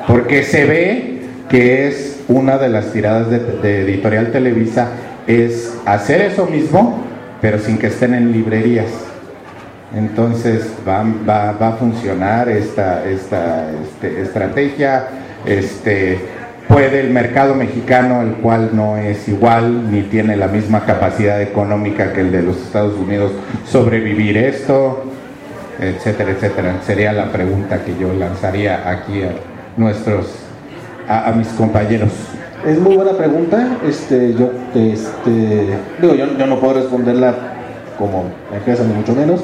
Porque se ve que es una de las tiradas de Editorial Televisa, es hacer eso mismo, pero sin que estén en librerías. Entonces va, va- va a funcionar esta, esta este, estrategia. Este, puede el mercado mexicano, el cual no es igual ni tiene la misma capacidad económica que el de los Estados Unidos, sobrevivir esto, etcétera, etcétera. Sería la pregunta que yo lanzaría aquí a nuestros, a, a mis compañeros. Es muy buena pregunta. Este, yo, este, digo, yo, no puedo responderla como empresa ni mucho menos.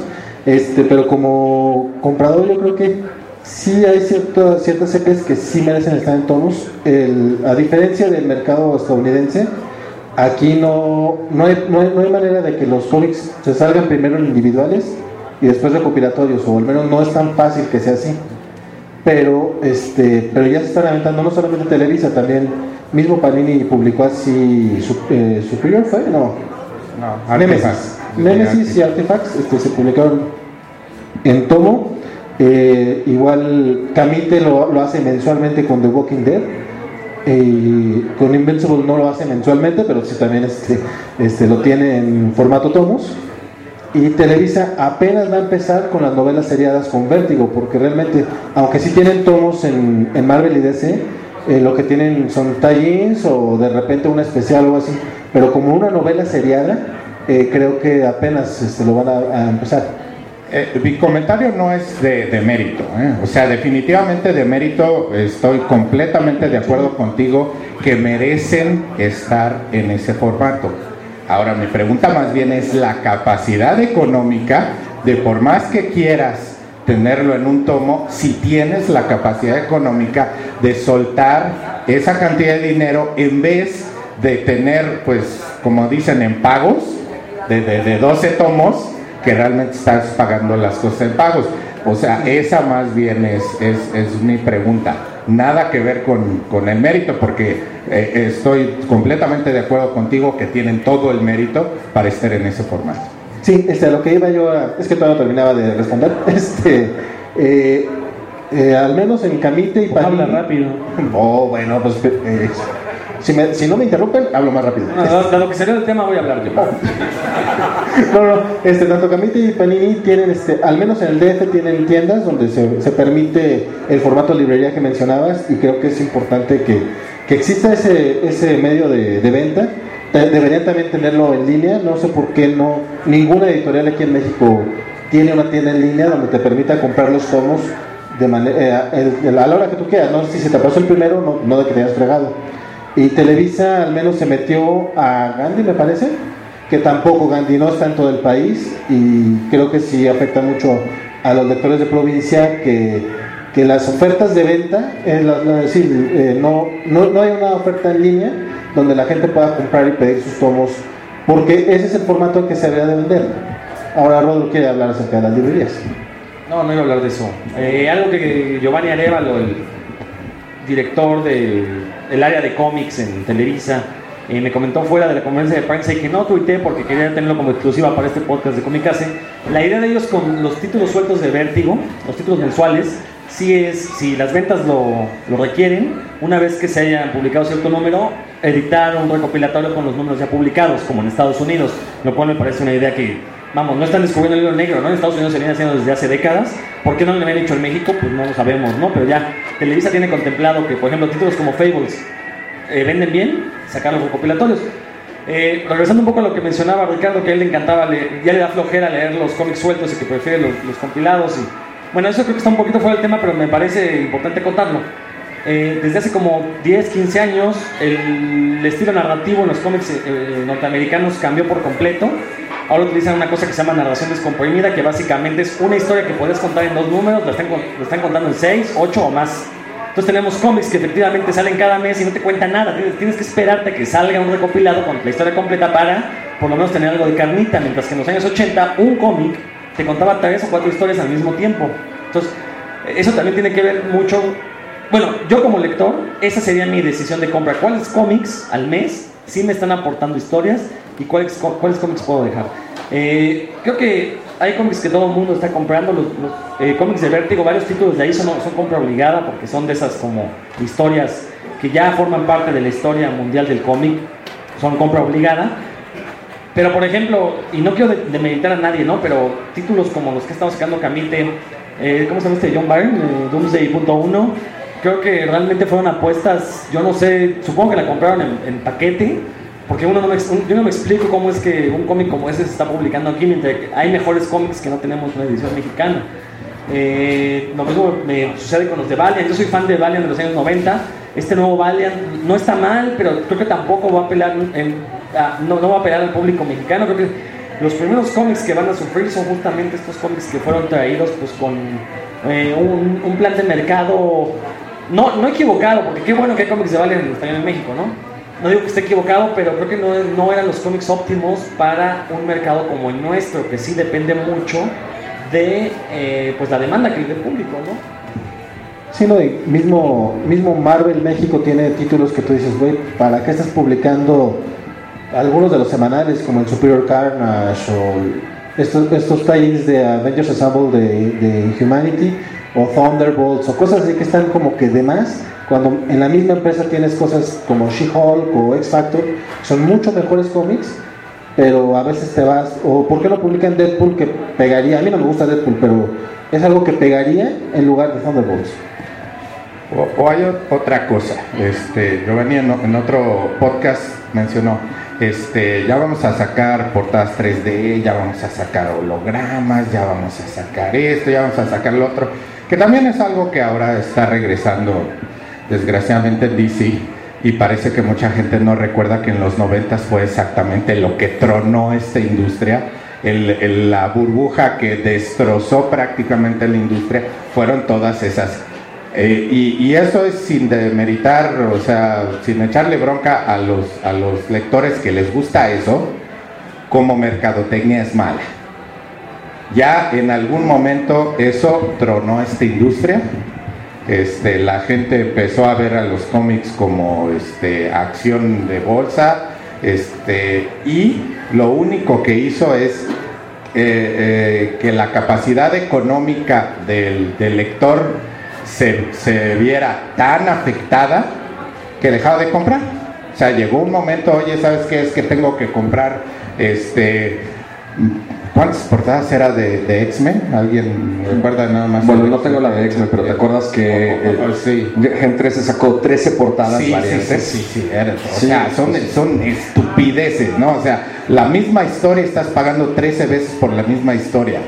Este, pero como comprador yo creo que sí hay cierto, ciertas series que sí merecen estar en tomos. El- a diferencia del mercado estadounidense, aquí no, no, hay, no, no hay manera de que los cómics se salgan primero en individuales y después recopilatorios, o al menos no es tan fácil que sea así pero este pero ya se están aventando no solamente Televisa también mismo Panini publicó así su, eh, Superior fue no. No, Nemesis. Nemesis y Artifacts este, se publicaron en tomo. Eh, igual Camite lo, lo hace mensualmente con The Walking Dead y con Invincible no lo hace mensualmente pero sí también este, este lo tiene en formato tomos y Televisa apenas va a empezar con las novelas seriadas con Vértigo, porque realmente, aunque sí tienen tomos en, Marvel y DC, eh, lo que tienen son tie-ins o de repente una especial o así, pero como una novela seriada, eh, creo que apenas este, lo van a, a empezar. Eh, mi comentario no es de, de mérito, ¿eh? o sea, definitivamente de mérito estoy completamente de acuerdo contigo que merecen estar en ese formato. Ahora mi pregunta más bien es la capacidad económica de por más que quieras tenerlo en un tomo si tienes la capacidad económica de soltar esa cantidad de dinero en vez de tener, pues, como dicen, en pagos de, de, de 12 tomos que realmente estás pagando las cosas en pagos. O sea, esa más bien es, es, es mi pregunta. Nada que ver con, con el mérito, porque eh, estoy completamente de acuerdo contigo que tienen todo el mérito para estar en ese formato. Sí, este, a lo que iba yo a, es que todavía no terminaba de responder. *laughs* Este, eh, eh, al menos en Camite y Habla rápido. *laughs* Oh, bueno, pues eh, si, me- si no me interrumpen, hablo más rápido. No, dado- dado que salió del tema, voy a hablar yo. *laughs* No, no, este, tanto Camite y Panini tienen, este, al menos en el DF tienen tiendas donde se, se permite el formato de librería que mencionabas y creo que es importante que, que exista ese, ese medio de, de venta. Eh, Deberían también tenerlo en línea, no sé por qué no, ninguna editorial aquí en México tiene una tienda en línea donde te permita comprar los tomos de manera, eh, el- a la hora que tú quieras, no si se te pasó el primero, no, no de que te hayas fregado. Y Televisa al menos se metió a Gandhi, me parece, que tampoco Gandhi no está en todo el país y creo que sí afecta mucho a los lectores de provincia que, que las ofertas de venta, es decir, eh, no, no, no hay una oferta en línea donde la gente pueda comprar y pedir sus tomos, porque ese es el formato que se debería de vender. Ahora Rodolfo quiere hablar acerca de las librerías. No, no iba a hablar de eso. Eh, algo que Giovanni Arevalo, el director del el área de cómics en Televisa, eh, me comentó fuera de la conferencia de prensa y que no tuiteé porque quería tenerlo como exclusiva para este podcast de Comicase. La idea de ellos con los títulos sueltos de Vértigo, los títulos mensuales, sí es, si las ventas lo, lo requieren, una vez que se hayan publicado cierto número, editar un recopilatorio con los números ya publicados, como en Estados Unidos, lo cual me parece una idea que, vamos, no están descubriendo el libro negro, ¿no? En Estados Unidos se viene haciendo desde hace décadas. ¿Por qué no lo habían hecho en México? Pues no lo sabemos, ¿no? Pero ya Televisa tiene contemplado que, por ejemplo, títulos como Fables eh, venden bien, sacar los recopilatorios. Eh, regresando un poco a lo que mencionaba Ricardo, que a él le encantaba, leer, ya le da flojera leer los cómics sueltos y que prefiere los, compilados. Y, bueno, eso creo que está un poquito fuera del tema, pero me parece importante contarlo. Eh, desde hace como 10, 15 años, el estilo narrativo en los cómics norteamericanos cambió por completo. Ahora utilizan una cosa que se llama narración descomprimida, que básicamente es una historia que puedes contar en dos números, la están, la están contando en seis, ocho o más. Entonces tenemos cómics que efectivamente salen cada mes y no te cuentan nada. Tienes, que esperarte que salga un recopilado con la historia completa para por lo menos tener algo de carnita. Mientras que en los años 80 un cómic te contaba tres o cuatro historias al mismo tiempo. Entonces eso también tiene que ver mucho... Bueno, yo como lector, esa sería mi decisión de compra. ¿Cuáles cómics al mes sí me están aportando historias y cuáles, cuáles cómics puedo dejar? Eh, creo que hay cómics que todo el mundo está comprando, los, los, eh, cómics de Vértigo, varios títulos de ahí son, son compra obligada porque son de esas como historias que ya forman parte de la historia mundial del cómic, son compra obligada. Pero por ejemplo, y no quiero de- demeritar a nadie, ¿no? Pero títulos como los que estamos sacando Camite, eh, ¿cómo se llama este? John Byrne, eh, Doomsday.1, creo que realmente fueron apuestas, yo no sé, supongo que la compraron en, paquete, porque uno no me, yo no me explico cómo es que un cómic como ese se está publicando aquí, mientras que hay mejores cómics que no tenemos una edición mexicana. Eh, lo mismo me sucede con los de Valiant. Yo soy fan de Valiant de los años 90. Este nuevo Valiant no está mal, pero creo que tampoco va a apelar, no, va a apelar al público mexicano. Creo que los primeros cómics que van a sufrir son justamente estos cómics que fueron traídos pues con eh, un plan de mercado no, no equivocado, porque qué bueno que hay cómics de Valiant español en México, ¿no? No digo que esté equivocado, pero creo que no, eran los cómics óptimos para un mercado como el nuestro, que sí depende mucho de eh, pues la demanda que hay del público, ¿no? Sí, no, y mismo, mismo Marvel México tiene títulos que tú dices, güey, ¿para qué estás publicando algunos de los semanales como el Superior Carnage o estos, estos tie-ins de Avengers Assemble de, de Humanity o Thunderbolts o cosas así que están como que de más cuando en la misma empresa tienes cosas como She-Hulk o X-Factor, son mucho mejores cómics, pero a veces te vas, o ¿por qué no publican Deadpool que pegaría? A mí no me gusta Deadpool, pero es algo que pegaría en lugar de Thunderbolts. O, hay otra cosa, este, Giovanni en, en otro podcast mencionó, este, ya vamos a sacar portadas 3D, ya vamos a sacar hologramas, ya vamos a sacar esto, ya vamos a sacar lo otro, que también es algo que ahora está regresando desgraciadamente en DC y parece que mucha gente no recuerda que en los 90 fue exactamente lo que tronó esta industria la burbuja que destrozó prácticamente la industria fueron todas esas. Eh, y, y eso es sin demeritar, o sea, sin echarle bronca a los, a los lectores que les gusta eso, como mercadotecnia es mala. Ya en algún momento eso tronó esta industria. Este, la gente empezó a ver a los cómics como este, acción de bolsa este, y lo único que hizo es eh, eh, que la capacidad económica del, lector se, se viera tan afectada que dejaba de comprar. O sea, llegó un momento, oye, ¿sabes qué? Es que tengo que comprar este ¿Cuántas portadas era de, de X-Men? ¿Alguien recuerda nada más? Bueno, no tengo la de X-Men, pero ¿te acuerdas que eh, Gen 13 sacó 13 portadas Sí, variantes? sí, sí, sí, era- o sea, son, son estupideces, ¿no? O sea, la misma historia estás pagando 13 veces por la misma historia.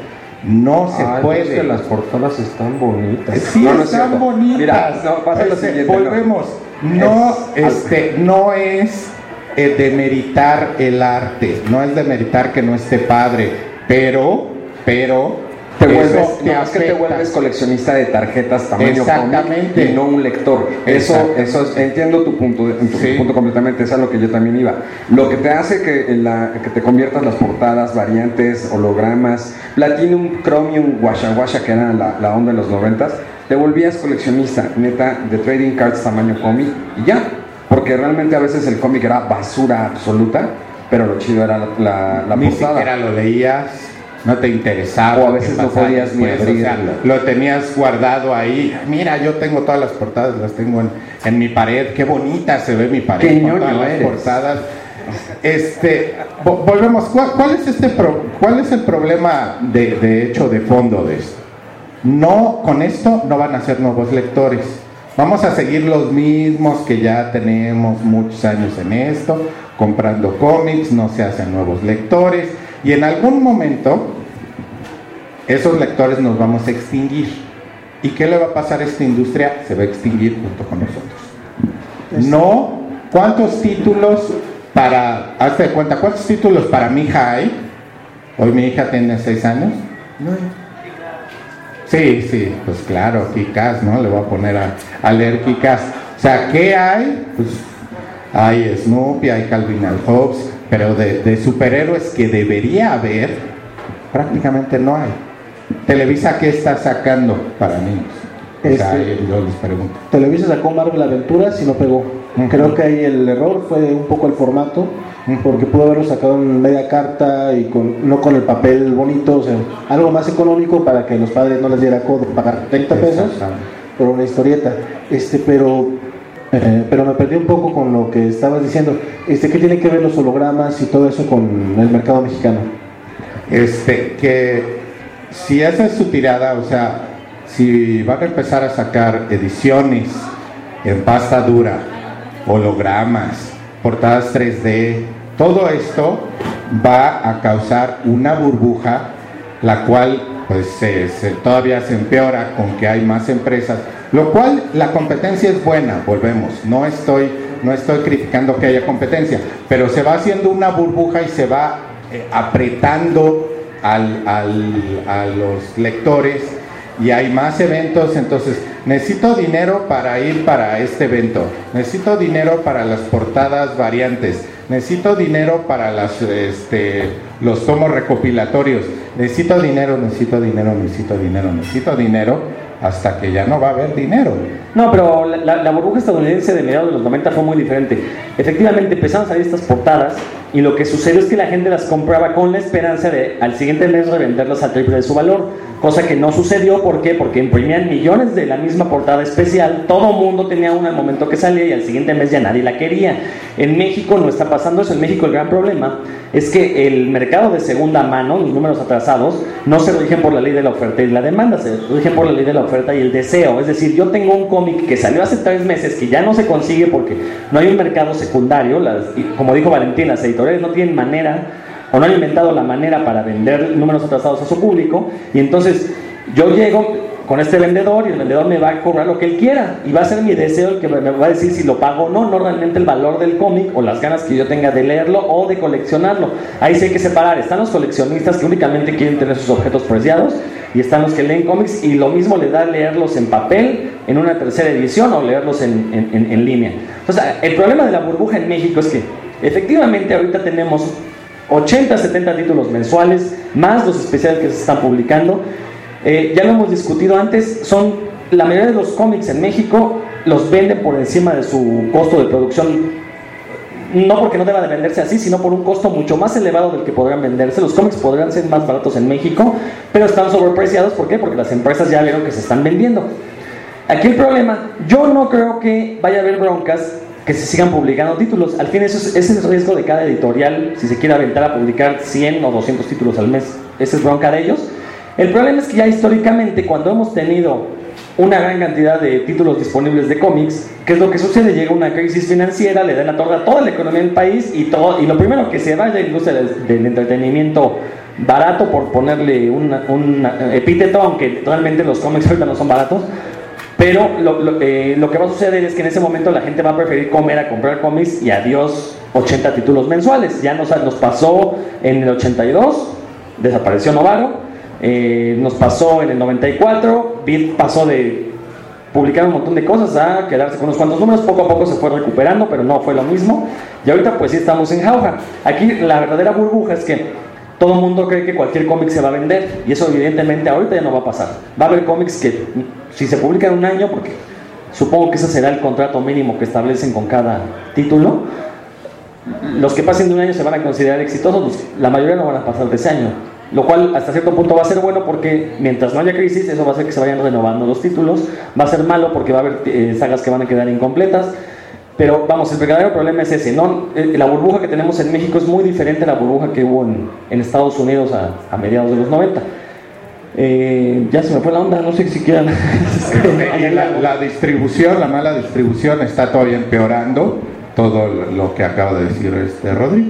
No se Ay, puede. es que las portadas están bonitas. Sí, No, no es están bonitas. Mira, no, pasa lo siguiente. no. volvemos. No, Es- este, no es eh, demeritar el arte, no es demeritar que no esté padre, pero, pero Te eso vuelves, te no, es que te vuelves coleccionista de tarjetas tamaño Exactamente. cómic y no un lector. Eso, eso es- entiendo tu punto, tu Sí. punto completamente, es a lo que yo también iba. Lo que te hace que, en la, que te conviertas las portadas, variantes, hologramas, Platinum, Chromium, Washa Washa, que era la, la onda de los noventas, te volvías coleccionista, neta, de trading cards tamaño cómic y ya. Porque realmente a veces el cómic era basura absoluta, pero lo chido era la, la, la Ni portada. siquiera lo leías, no te interesaba. O a veces no podías ni después, o sea, abrirlo. lo tenías guardado ahí. Mira, yo tengo todas las portadas, las tengo en, en mi pared. Qué bonita se ve mi pared Qué con todas las eres. portadas. Este, vo- volvemos. ¿Cuál, cuál es este pro- cuál es el problema de, de hecho de fondo de esto? No, con esto no van a ser nuevos lectores. Vamos a seguir los mismos que ya tenemos muchos años en esto, comprando cómics, no se hacen nuevos lectores y en algún momento esos lectores nos vamos a extinguir. ¿Y qué le va a pasar a esta industria? Se va a extinguir junto con nosotros. No, ¿cuántos títulos para, hazte de cuenta, cuántos títulos para mi hija hay? Hoy mi hija tiene seis años. Sí, sí, pues claro, Kikas, ¿no? Le voy a poner a, a leer Kikas. O sea, ¿qué hay? Pues hay Snoopy, hay Calvin and Hobbes, pero de, de superhéroes que debería haber, prácticamente no hay. Televisa, ¿qué está sacando para niños? O sea, Este- yo les pregunto. Televisa sacó Marvel Aventuras y no pegó. Creo que ahí el error fue un poco el formato, porque pudo haberlo sacado en media carta y con, no con el papel bonito, o sea, algo más económico para que los padres no les diera codo pagar 30 pesos por una historieta. Este, pero, eh, pero me perdí un poco con lo que estabas diciendo. Este, ¿qué tiene que ver los hologramas y todo eso con el mercado mexicano? Este, que si esa es su tirada, o sea, si van a empezar a sacar ediciones en pasta dura, hologramas, portadas 3D, todo esto va a causar una burbuja, la cual pues se- todavía se empeora con que hay más empresas, lo cual la competencia es buena, volvemos, no estoy, no estoy criticando que haya competencia, pero se va haciendo una burbuja y se va eh, apretando al- a los lectores y hay más eventos, entonces necesito dinero para ir para este evento, necesito dinero para las portadas variantes, necesito dinero para las, este, los tomos recopilatorios, necesito dinero, necesito dinero, necesito dinero, necesito dinero, hasta que ya no va a haber dinero. No, pero la, burbuja estadounidense de mediados de los 90 fue muy diferente. Efectivamente empezaron a salir estas portadas y lo que sucedió es que la gente las compraba con la esperanza de al siguiente mes revenderlas al triple de su valor, cosa que no sucedió. ¿Por qué? Porque imprimían millones de la misma portada especial, todo mundo tenía una al momento que salía y al siguiente mes ya nadie la quería. En México no está pasando eso, en México el gran problema es que el mercado de segunda mano, los números atrasados, no se rigen por la ley de la oferta y la demanda, se rigen por la ley de la oferta y el deseo. Es decir, yo tengo un cómic que salió hace tres meses que ya no se consigue porque no hay un mercado secundario, las- como dijo Valentín, las no tienen manera o no han inventado la manera para vender números atrasados a su público y entonces yo llego con este vendedor y el vendedor me va a cobrar lo que él quiera y va a ser mi deseo el que me va a decir si lo pago o no, no realmente el valor del cómic o las ganas que yo tenga de leerlo o de coleccionarlo. Ahí sí hay que separar, están los coleccionistas que únicamente quieren tener sus objetos preciados y están los que leen cómics y lo mismo le da leerlos en papel en una tercera edición o leerlos en, en línea. Entonces, el problema de la burbuja en México es que efectivamente ahorita tenemos 80, 70 títulos mensuales, más los especiales que se están publicando. Eh, ya lo hemos discutido antes, son la mayoría de los cómics en México los venden por encima de su costo de producción. No porque no deba de venderse así, sino por un costo mucho más elevado del que podrían venderse. Los cómics podrían ser más baratos en México, pero están sobrepreciados. ¿Por qué? Porque las empresas ya vieron que se están vendiendo. Aquí el problema, yo no creo que vaya a haber broncas que se sigan publicando títulos. Al fin, es, ese es el riesgo de cada editorial, si se quiere aventar a publicar 100 o 200 títulos al mes. Esa es bronca de ellos. El problema es que ya históricamente, cuando hemos tenido una gran cantidad de títulos disponibles de cómics, ¿qué es lo que sucede? Llega una crisis financiera, le dan la torre a toda la economía del país y, todo, y lo primero que se va es la industria del, entretenimiento barato, por ponerle un epíteto, aunque realmente los cómics ahorita no son baratos, pero lo, lo, eh, lo, que va a suceder es que en ese momento la gente va a preferir comer a comprar cómics y adiós 80 títulos mensuales. Ya nos, nos pasó en el 82, desapareció Novaro, eh, nos pasó en el 94, Bit pasó de publicar un montón de cosas a quedarse con unos cuantos números, poco a poco se fue recuperando, pero no fue lo mismo. Y ahorita pues sí estamos en jauja. Aquí la verdadera burbuja es que todo el mundo cree que cualquier cómic se va a vender y eso evidentemente ahorita ya no va a pasar. Va a haber cómics que si se publica en un año, porque supongo que ese será el contrato mínimo que establecen con cada título, los que pasen de un año se van a considerar exitosos, pues, la mayoría no van a pasar de ese año. Lo cual hasta cierto punto va a ser bueno porque mientras no haya crisis, eso va a hacer que se vayan renovando los títulos. Va a ser malo porque va a haber eh, sagas que van a quedar incompletas. Pero vamos, el verdadero problema es ese. ¿no? Eh, la burbuja que tenemos en México es muy diferente a la burbuja que hubo en, en Estados Unidos a, a, mediados de los 90. Eh, ya se me fue la onda, no sé si quieran. *laughs* *laughs* la, la distribución, la mala distribución está todavía empeorando todo lo que acaba de decir este Rodrigo.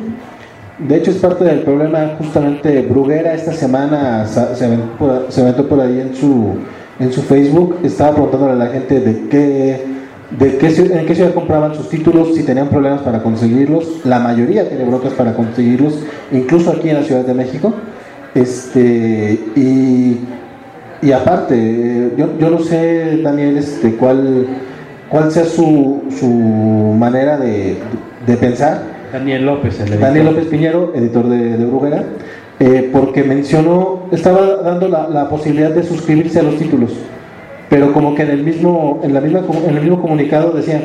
De hecho, es parte del problema. Justamente Bruguera esta semana se aventó por, se aventó por ahí en su, en su Facebook. Estaba preguntándole a la gente de qué, de qué, en qué ciudad compraban sus títulos, si tenían problemas para conseguirlos. La mayoría tiene brocas para conseguirlos, incluso aquí en la Ciudad de México. Este, y, y aparte, yo, yo no sé, Daniel, este, cuál, cuál sea su, su manera de, de pensar Daniel López, el Daniel López Piñero, editor de, de Bruguera, eh, porque mencionó, estaba dando la, la, posibilidad de suscribirse a los títulos, pero como que en el mismo, en la misma, en el mismo comunicado decían,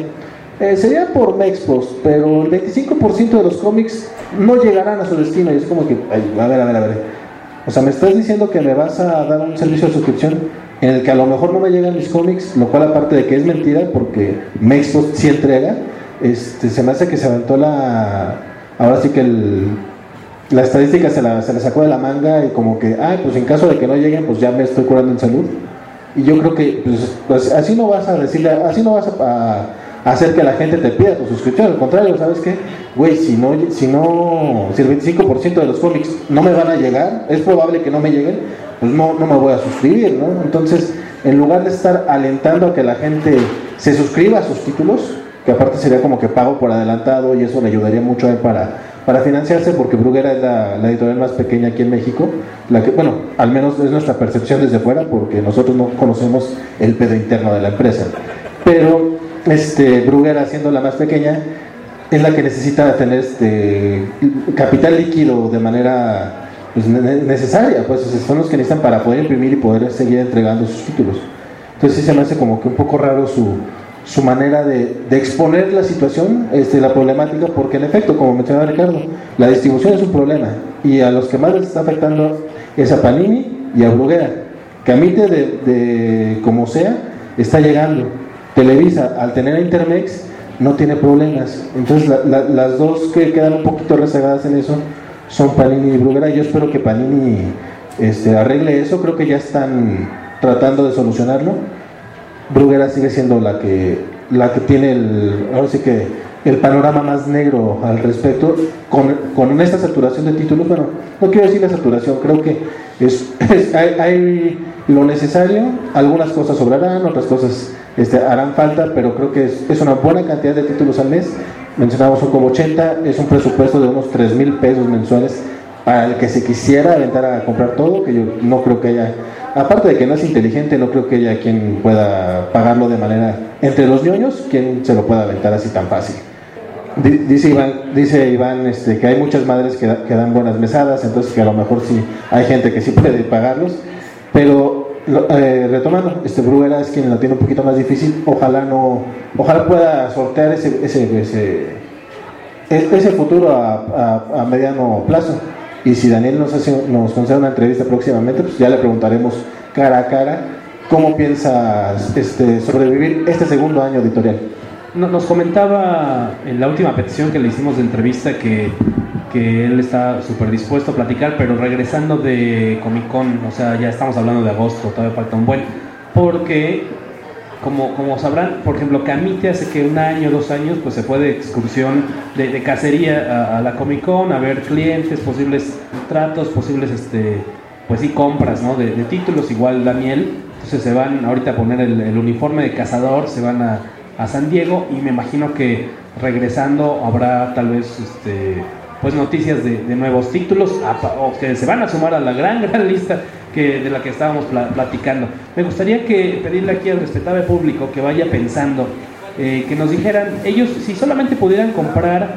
eh, sería por Mexpos, pero el 25% de los cómics no llegarán a su destino, y es como que, ay, a ver, a ver, a ver, o sea, me estás diciendo que me vas a dar un servicio de suscripción en el que a lo mejor no me llegan mis cómics, lo cual aparte de que es mentira, porque Mexpos sí entrega, este, se me hace que se aventó la. Ahora sí que el, la estadística se la, se la sacó de la manga y como que, ah, pues en caso de que no lleguen, pues ya me estoy curando en salud. Y yo creo que pues, pues así no vas a decirle, así no vas a, hacer que la gente te pida tu suscripción. Al contrario, ¿sabes qué? Güey, si no, si no, si el 25% de los cómics no me van a llegar, es probable que no me lleguen, pues no, no me voy a suscribir, ¿no? Entonces, en lugar de estar alentando a que la gente se suscriba a sus títulos, que aparte sería como que pago por adelantado y eso le ayudaría mucho a él para, para financiarse porque Bruguera es la, editorial más pequeña aquí en México, la que, bueno, al menos es nuestra percepción desde fuera porque nosotros no conocemos el pedo interno de la empresa. Pero este, Bruguera siendo la más pequeña es la que necesita tener este capital líquido de manera pues, necesaria, pues son los que necesitan para poder imprimir y poder seguir entregando sus títulos. Entonces sí se me hace como que un poco raro su, su manera de, exponer la situación, este, la problemática, porque en efecto, como mencionaba Ricardo, la distribución es un problema y a los que más les está afectando es a Panini y a Bruguera. Camite de, de como sea, está llegando. Televisa, al tener a Intermex, no tiene problemas. Entonces, la, las dos que quedan un poquito rezagadas en eso son Panini y Bruguera. Yo espero que Panini este, arregle eso, creo que ya están tratando de solucionarlo Bruguera sigue siendo la que la que tiene el ahora sí que el panorama más negro al respecto. Con, con esta saturación de títulos, bueno, no quiero decir la saturación, creo que es, *laughs* hay, hay lo necesario, algunas cosas sobrarán, otras cosas este, harán falta, pero creo que es, es una buena cantidad de títulos al mes. Mencionamos un como 80, es un presupuesto de unos 3 mil pesos mensuales para el que se quisiera aventar a comprar todo, que yo no creo que haya, aparte de que no es inteligente, no creo que haya quien pueda pagarlo de manera, entre los ñoños, quien se lo pueda aventar así tan fácil. Di- Dice Iván, este, que hay muchas madres que, da- que dan buenas mesadas, entonces que a lo mejor sí hay gente que sí puede pagarlos, pero eh, retomando, este Bruguera es quien lo tiene un poquito más difícil, ojalá no, ojalá pueda sortear ese, ese, ese, e- ese futuro a- a mediano plazo. Y si Daniel nos, hace, nos concede una entrevista próximamente, pues ya le preguntaremos cara a cara cómo piensas este, sobrevivir este segundo año editorial. No- Nos comentaba en la última petición que le hicimos de entrevista que, que él está súper dispuesto a platicar, pero regresando de Comic Con, o sea, ya estamos hablando de agosto, todavía falta un buen, porque, como, como sabrán, por ejemplo, Camite hace que un año, dos años, pues se fue de excursión, de, cacería a, a la Comic Con, a ver clientes, posibles tratos, posibles, este, pues sí, compras, ¿no? De, de títulos, igual Daniel, entonces se van ahorita a poner el, el uniforme de cazador, se van a, a San Diego y me imagino que regresando habrá tal vez este, pues noticias de, nuevos títulos o que se van a sumar a la gran *laughs* gran lista que, de la que estábamos pla- platicando. Me gustaría que pedirle aquí al respetable público que vaya pensando, eh, que nos dijeran ellos si solamente pudieran comprar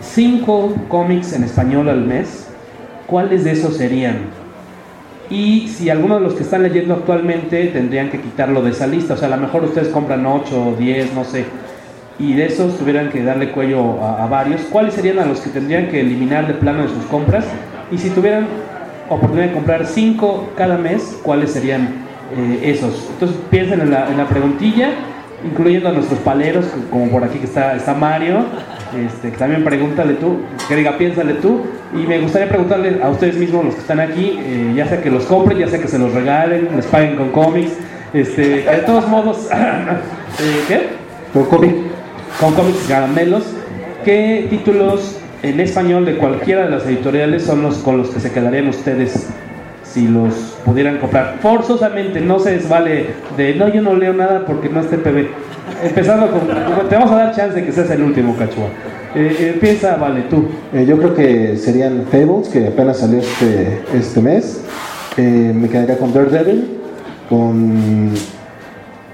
cinco cómics en español al mes, ¿cuáles de esos serían? Y si alguno de los que están leyendo actualmente tendrían que quitarlo de esa lista, o sea, a lo mejor ustedes compran 8 o 10, no sé, y de esos tuvieran que darle cuello a, varios, ¿cuáles serían a los que tendrían que eliminar de plano de sus compras? Y si tuvieran oportunidad de comprar 5 cada mes, ¿cuáles serían eh, esos? Entonces piensen en la, en la preguntilla, incluyendo a nuestros paleros, como por aquí que está, está Mario, este, que también pregúntale tú, que diga piénsale tú, y me gustaría preguntarle a ustedes mismos, los que están aquí, eh, ya sea que los compren, ya sea que se los regalen, les paguen con cómics, este, de todos modos, *coughs* eh, ¿qué? Con cómic. Con cómics caramelos, ¿qué títulos en español de cualquiera de las editoriales son los con los que se quedarían ustedes si los pudieran comprar? Forzosamente, no se desvale de, no, yo no leo nada porque no esté PB. Empezando con, te vamos a dar chance de que seas el último, Cachua. Eh, eh, piensa, vale, tú. Eh, yo creo que serían Fables, que apenas salió este, este mes. Eh, me quedaría con Daredevil, con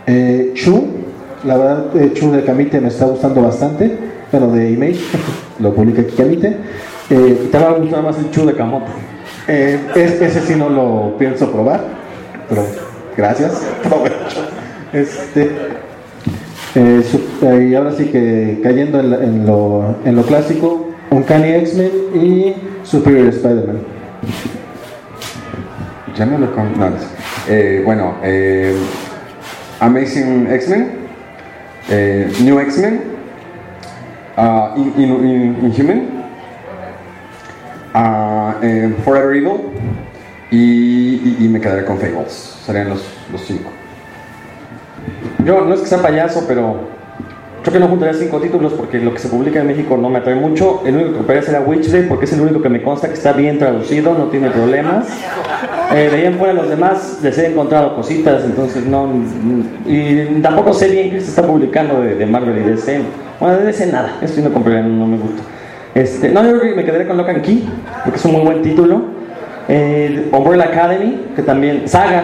eh, Chu. La verdad, eh, Chu de Camite me está gustando bastante. Bueno, de Image, *laughs* lo publica aquí Camite. Eh, Te va a gustar más el chu de camote. eh, es- ese sí no lo pienso probar, pero gracias. *laughs* Provecho. Este, eh, su- eh, y ahora sí que cayendo en, la- en lo, en lo clásico, Uncanny X-Men y Superior Spider-Man. Ya no lo con... no, no. Eh, bueno, Amazing X-Men, eh, New X-Men, ah, In- In- In- Inhuman, ah, eh, Forever Evil y, y- y me quedaré con Fables. Serían los, los cinco. Yo no es que sea payaso, pero creo que no juntaría cinco títulos porque lo que se publica en México no me atrae mucho. El único que compraría será Witchday porque es el único que me consta que está bien traducido, no tiene problemas. Eh, de ahí en fuera los demás les he encontrado cositas, entonces no. Y tampoco sé bien qué se está publicando de, Marvel y DC. Bueno, de DC nada, esto no compraría, no, me gusta. Este, no, yo me quedaría con Locan Key porque es un muy buen título. Eh, Umbrella Academy, que también. Saga,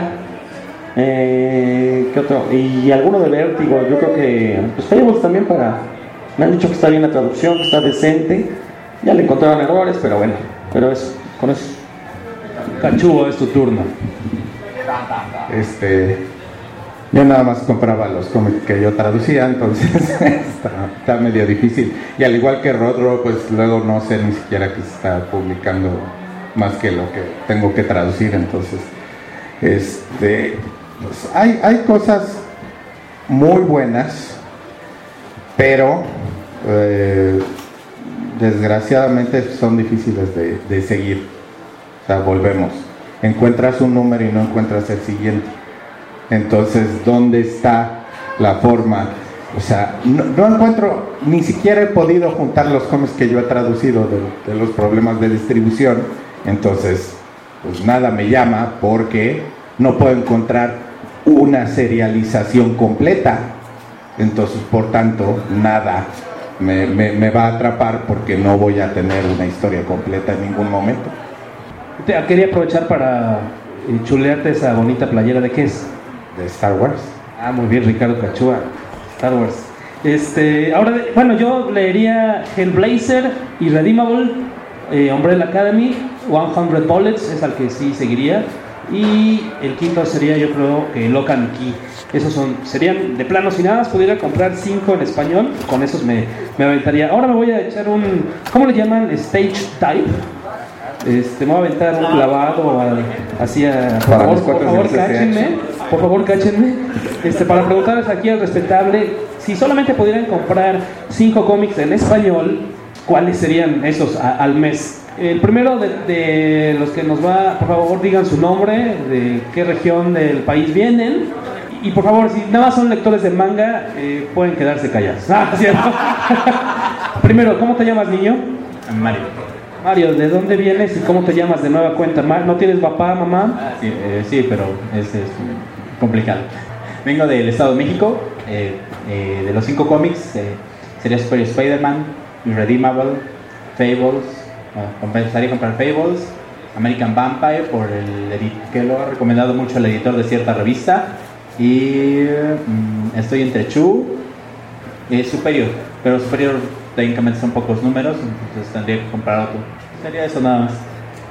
eh, ¿Qué otro? Y alguno de Vértigo, yo creo que. Pues Fables también para. Me han dicho que está bien la traducción, que está decente. Ya le encontraron errores, pero bueno. Pero eso, con eso. Cachúo, es tu turno. Este, yo nada más compraba los cómics que yo traducía, entonces *laughs* está, está medio difícil. Y al igual que Rodro, pues luego no sé ni siquiera que se está publicando más que lo que tengo que traducir, entonces, este, pues, hay, hay cosas muy buenas, pero eh, desgraciadamente son difíciles de, de seguir. O sea, volvemos. Encuentras un número y no encuentras el siguiente. Entonces, ¿dónde está la forma O sea, no, no encuentro, ni siquiera he podido juntar los cómics que yo he traducido de, de los problemas de distribución. Entonces, pues nada me llama porque no puedo encontrar una serialización completa. Entonces, por tanto, nada me, me- me va a atrapar porque no voy a tener una historia completa en ningún momento. Quería aprovechar para eh, chulearte esa bonita playera de qué es. De Star Wars. Ah, muy bien, Ricardo Cachua. Star Wars. Este, ahora, bueno, yo leería Hellblazer, Irredeemable, eh, Umbrella Academy, 100 Bullets, es al que sí seguiría. Y el quinto sería, yo creo, que Lock and Key. Esos son, serían de plano, si nada más pudiera comprar cinco en español, con esos me, me aventaría. Ahora me voy a echar un, ¿cómo le llaman? Stage type. Este, me voy a aventar un clavado a- así a... Por favor, por favor, cáchenme. Por favor, cáchenme. Este, para preguntarles aquí al respetable, si solamente pudieran comprar cinco cómics en español, ¿cuáles serían esos a- al mes? El primero de, de los que nos va, por favor, digan su nombre, de qué región del país vienen. Y por favor, si nada más son lectores de manga, eh, pueden quedarse callados. *laughs* Ah, ¿cierto? *laughs* Primero, ¿cómo te llamas, niño? Mario. Mario, ¿de dónde vienes y cómo te llamas de nueva cuenta? ¿No tienes papá, mamá? Sí, eh, sí, pero es, es complicado. Vengo del Estado de México. eh, eh, de los cinco cómics, sería Super Spider-Man, Irredeemable, Fables. bueno, compensaría comprar Fables. American Vampire, por el edit- que lo ha recomendado mucho el editor de cierta revista. Y mm, estoy entre Chu y Superior. Pero Superior técnicamente son pocos números, entonces tendría que comprar otro. Sería eso nada más.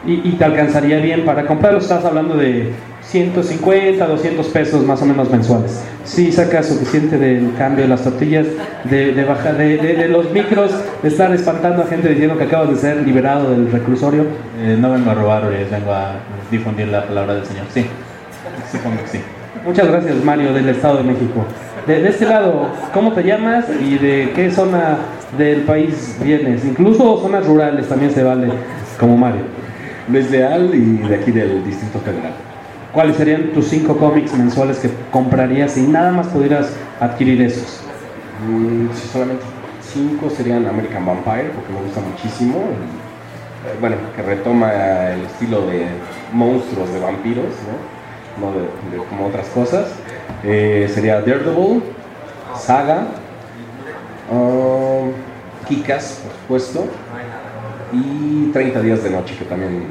¿Y, y te alcanzaría bien para comprarlo? Estás hablando de 150, 200 pesos más o menos mensuales. Si sacas suficiente del cambio de las tortillas, de, de, baja- de, de- los micros, de estar espantando a gente diciendo que acabas de ser liberado del reclusorio. Eh, no vengo a robar, eh, vengo a difundir la palabra del Señor. Sí, supongo que sí. Muchas gracias, Mario, del Estado de México. De, de este lado, ¿cómo te llamas y de qué zona del país vienes? Incluso zonas rurales también se vale, como Mario. Luis Leal y de aquí del Distrito Federal. ¿Cuáles serían tus cinco cómics mensuales que comprarías si nada más pudieras adquirir esos? Mm, solamente cinco serían American Vampire, porque me gusta muchísimo. eh, bueno, que retoma el estilo de monstruos de vampiros, ¿no? De como otras cosas. Eh, sería Daredevil, Saga, um, Kikas, por supuesto, y 30 días de noche, que también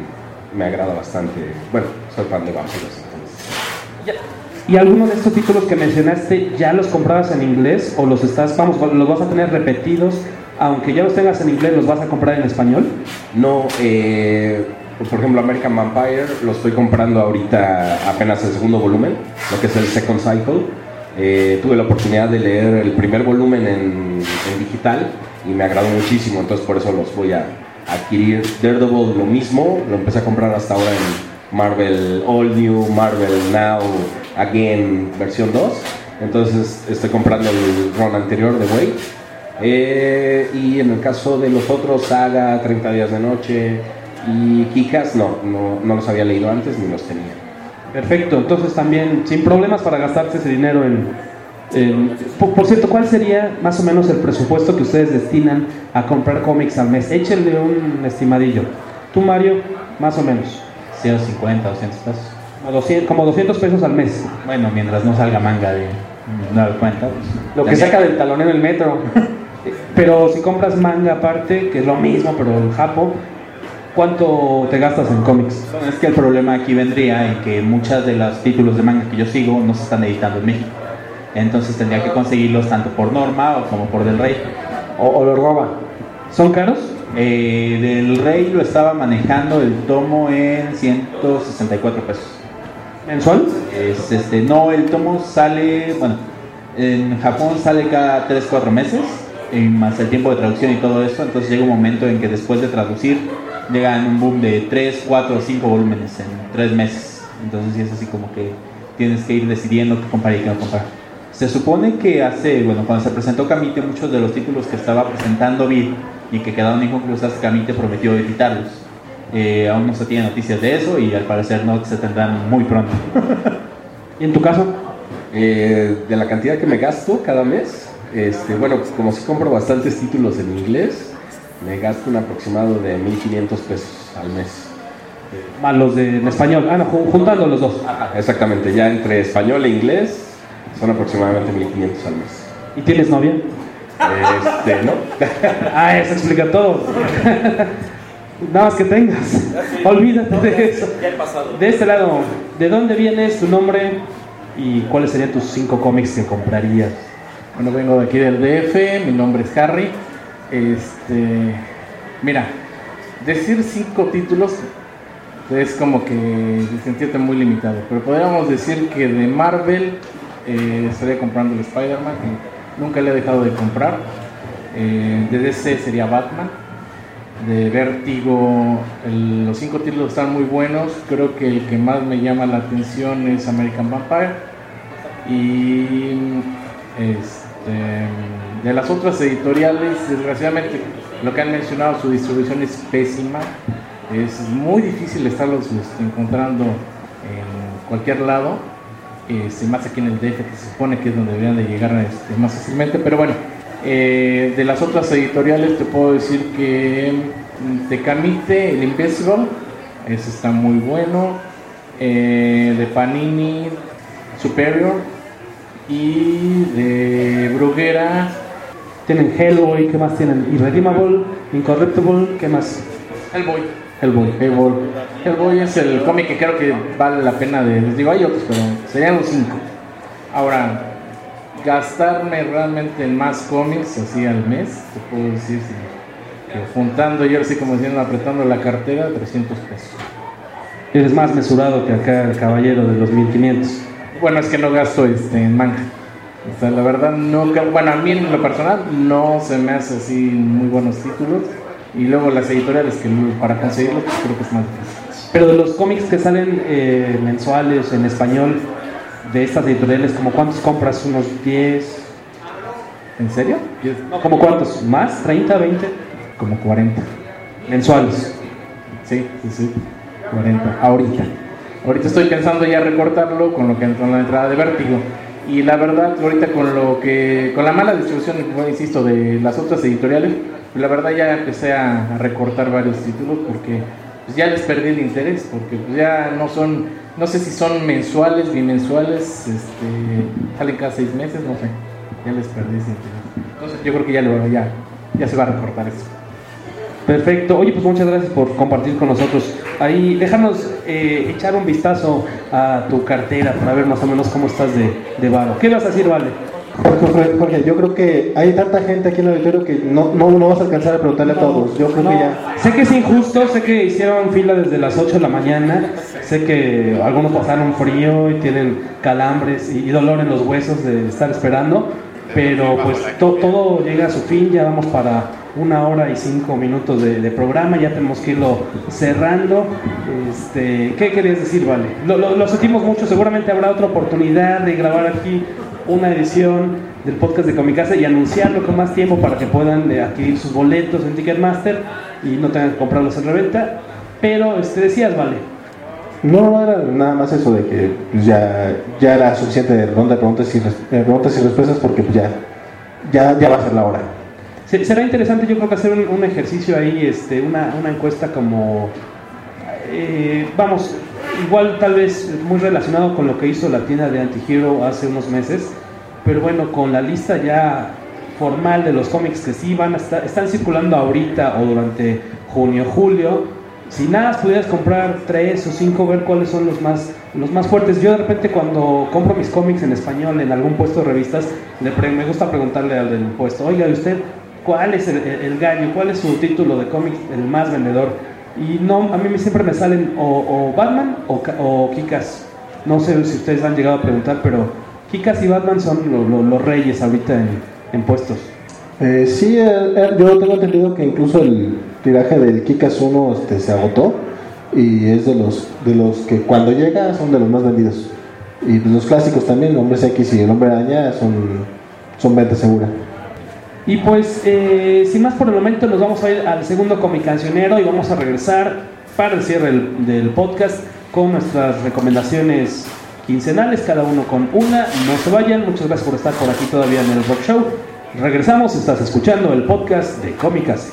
me agrada bastante. Bueno, soy fan de vampiros, entonces. ¿Y alguno de estos títulos que mencionaste ya los comprabas en inglés o los estás, vamos, los vas a tener repetidos, aunque ya los tengas en inglés, los vas a comprar en español? No, eh, por ejemplo, American Vampire lo estoy comprando ahorita apenas el segundo volumen, lo que es el Second Cycle. Eh, tuve la oportunidad de leer el primer volumen en, en digital y me agradó muchísimo, entonces por eso los voy a adquirir. Daredevil lo mismo, lo empecé a comprar hasta ahora en Marvel All New, Marvel Now, Again versión 2. Entonces estoy comprando el run anterior de Wade. Eh, y en el caso de los otros, Saga, 30 días de noche y Kikas, no, no, no los había leído antes ni los tenía. Perfecto, entonces también sin problemas para gastarte ese dinero en... en- por, por cierto, ¿cuál sería más o menos el presupuesto que ustedes destinan a comprar cómics al mes? Échenle un estimadillo. Tú, Mario, más o menos. 150, 200 pesos. Como 200, como 200 pesos al mes. Bueno, mientras no salga manga de nueva cuenta. pues, Lo que saca del talón en el metro. Pero si compras manga aparte, que es lo mismo, pero en Japo, ¿cuánto te gastas en cómics? Es que el problema aquí vendría en que muchas de los títulos de manga que yo sigo no se están editando en México. Entonces tendría que conseguirlos tanto por Norma o como por Del Rey. O, o lo roba. ¿Son caros? Eh, del Rey lo estaba manejando el tomo en 164 pesos. ¿Mensual? Es, este, no, el tomo sale, bueno, en Japón sale cada 3-4 meses, y más el tiempo de traducción y todo eso, entonces llega un momento en que después de traducir llegan un boom de 3, 4 o 5 volúmenes en 3 meses. Entonces sí es así como que tienes que ir decidiendo qué comprar y qué no comprar. Se supone que hace, bueno, cuando se presentó Camite, muchos de los títulos que estaba presentando Vid y que quedaron inconclusas, Camite prometió editarlos. Eh, aún no se tiene noticias de eso y al parecer no se tendrán muy pronto. *laughs* ¿Y en tu caso? Eh, de la cantidad que me gasto cada mes, Este, bueno, pues como si compro bastantes títulos en inglés, me gasto un aproximado de 1500 pesos al mes. Más los de en español. Ah, no, ju- juntando los dos. Exactamente, ya entre español e inglés son aproximadamente 1500 al mes. ¿Y tienes novia? Este, ¿no? *laughs* Ah, eso explica todo. *laughs* Nada más que tengas. Olvídate de eso. De este lado, ¿de dónde vienes, tu nombre y cuáles serían tus cinco cómics que comprarías? Bueno, vengo de aquí del DF, mi nombre es Harry. Este, mira, decir cinco títulos es como que sentirte muy limitado, pero podríamos decir que de Marvel eh, estaría comprando el Spider-Man, que nunca le he dejado de comprar. Eh, de DC sería Batman. De Vértigo, el- los cinco títulos están muy buenos. Creo que el que más me llama la atención es American Vampire. Y este, de las otras editoriales, desgraciadamente, lo que han mencionado, su distribución es pésima. Es muy difícil estarlos este, encontrando en cualquier lado. Este, más aquí en el DF, que se supone que es donde deberían de llegar este, más fácilmente. Pero bueno, eh, de las otras editoriales te puedo decir que mm, Tecamite, el Invisible, ese está muy bueno. Eh, de Panini, Superior. Y de Bruguera. Tienen Hellboy, ¿qué más tienen? Irredeemable, Incorruptible, ¿qué más? Hellboy. Hellboy. Hellboy. Hellboy es el cómic que creo que vale la pena de. Les digo, hay otros, pero serían los cinco. Ahora, gastarme realmente en más cómics así al mes, te puedo decir si- que juntando yo así como diciendo, apretando la cartera, 300 pesos. Eres más mesurado que acá el caballero de los 1500. Bueno, es que no gasto este, en manga. O sea, la verdad, no, bueno, a mí en lo personal no se me hace así muy buenos títulos. Y luego las editoriales que para conseguirlos pues, creo que es más difícil. Pero de los cómics que salen eh, mensuales en español de estas editoriales, ¿como cuántos compras? ¿Unos 10? ¿En serio? No, ¿como cuántos? ¿Más? ¿30, 20? Como 40. ¿Mensuales? Sí, sí, sí. 40. Ahorita. Ahorita estoy pensando ya recortarlo con lo que con la entrada de Vértigo. Y la verdad, ahorita con lo que con la mala distribución, insisto, de las otras editoriales, la verdad ya empecé a, recortar varios títulos porque pues ya les perdí el interés, porque pues ya no son, no sé si son mensuales, bimensuales, este, salen cada seis meses, no sé, ya les perdí ese interés. Entonces yo creo que ya, ya, ya se va a recortar esto. Perfecto. Oye, pues muchas gracias por compartir con nosotros. Ahí, déjanos eh, echar un vistazo a tu cartera para ver más o menos cómo estás de, de varo. ¿Qué vas a decir, Vale? Jorge, Jorge, yo creo que hay tanta gente aquí en el auditorio que no, no, no vas a alcanzar a preguntarle a todos. Yo creo No, que ya. Sé que es injusto, sé que hicieron fila desde las 8 de la mañana, sé que algunos pasaron frío y tienen calambres y, y dolor en los huesos de estar esperando, pero pues to- todo llega a su fin, ya vamos para una hora y cinco minutos de, de programa, ya tenemos que irlo cerrando. Este, ¿Qué querías decir, Vale? Lo, lo- lo sentimos mucho, seguramente habrá otra oportunidad de grabar aquí una edición del podcast de Comicasa y anunciarlo con más tiempo para que puedan eh, adquirir sus boletos en Ticketmaster y no tengan que comprarlos en reventa. Pero este, decías, Vale. No, era nada más eso de que pues, ya, ya era suficiente de ronda de preguntas y, preguntas y respuestas porque pues, ya, ya, ya va a ser la hora. Se- Será interesante, yo creo que hacer un, un ejercicio ahí, este, una, una encuesta como, eh, vamos, igual tal vez muy relacionado con lo que hizo la tienda de Antihero hace unos meses, pero bueno, con la lista ya formal de los cómics que sí van a estar, están circulando ahorita o durante junio, julio. Si nada pudieras comprar tres o cinco, ver cuáles son los más, los más fuertes. Yo de repente cuando compro mis cómics en español en algún puesto de revistas, me gusta preguntarle al del puesto, oiga, ¿y usted cuál es el, el- el gallo? ¿Cuál es su título de cómics el más vendedor? Y no, a mí siempre me salen o, Batman o, o Kikas. No sé si ustedes han llegado a preguntar, pero Kikas y Batman son lo- lo- los reyes ahorita en, puestos. Eh, sí, eh, eh, yo tengo entendido que incluso el tiraje del Kikas 1 este, se agotó y es de los, de los que cuando llega son de los más vendidos. Y los clásicos también, el Hombre X y el Hombre Araña son, son venta segura. Y pues, eh, sin más por el momento, nos vamos a ir al segundo cómic cancionero y vamos a regresar para el cierre del, podcast con nuestras recomendaciones quincenales, cada uno con una. No se vayan, muchas gracias por estar por aquí todavía en el Rock Show. Regresamos, estás escuchando el podcast de Cómicas.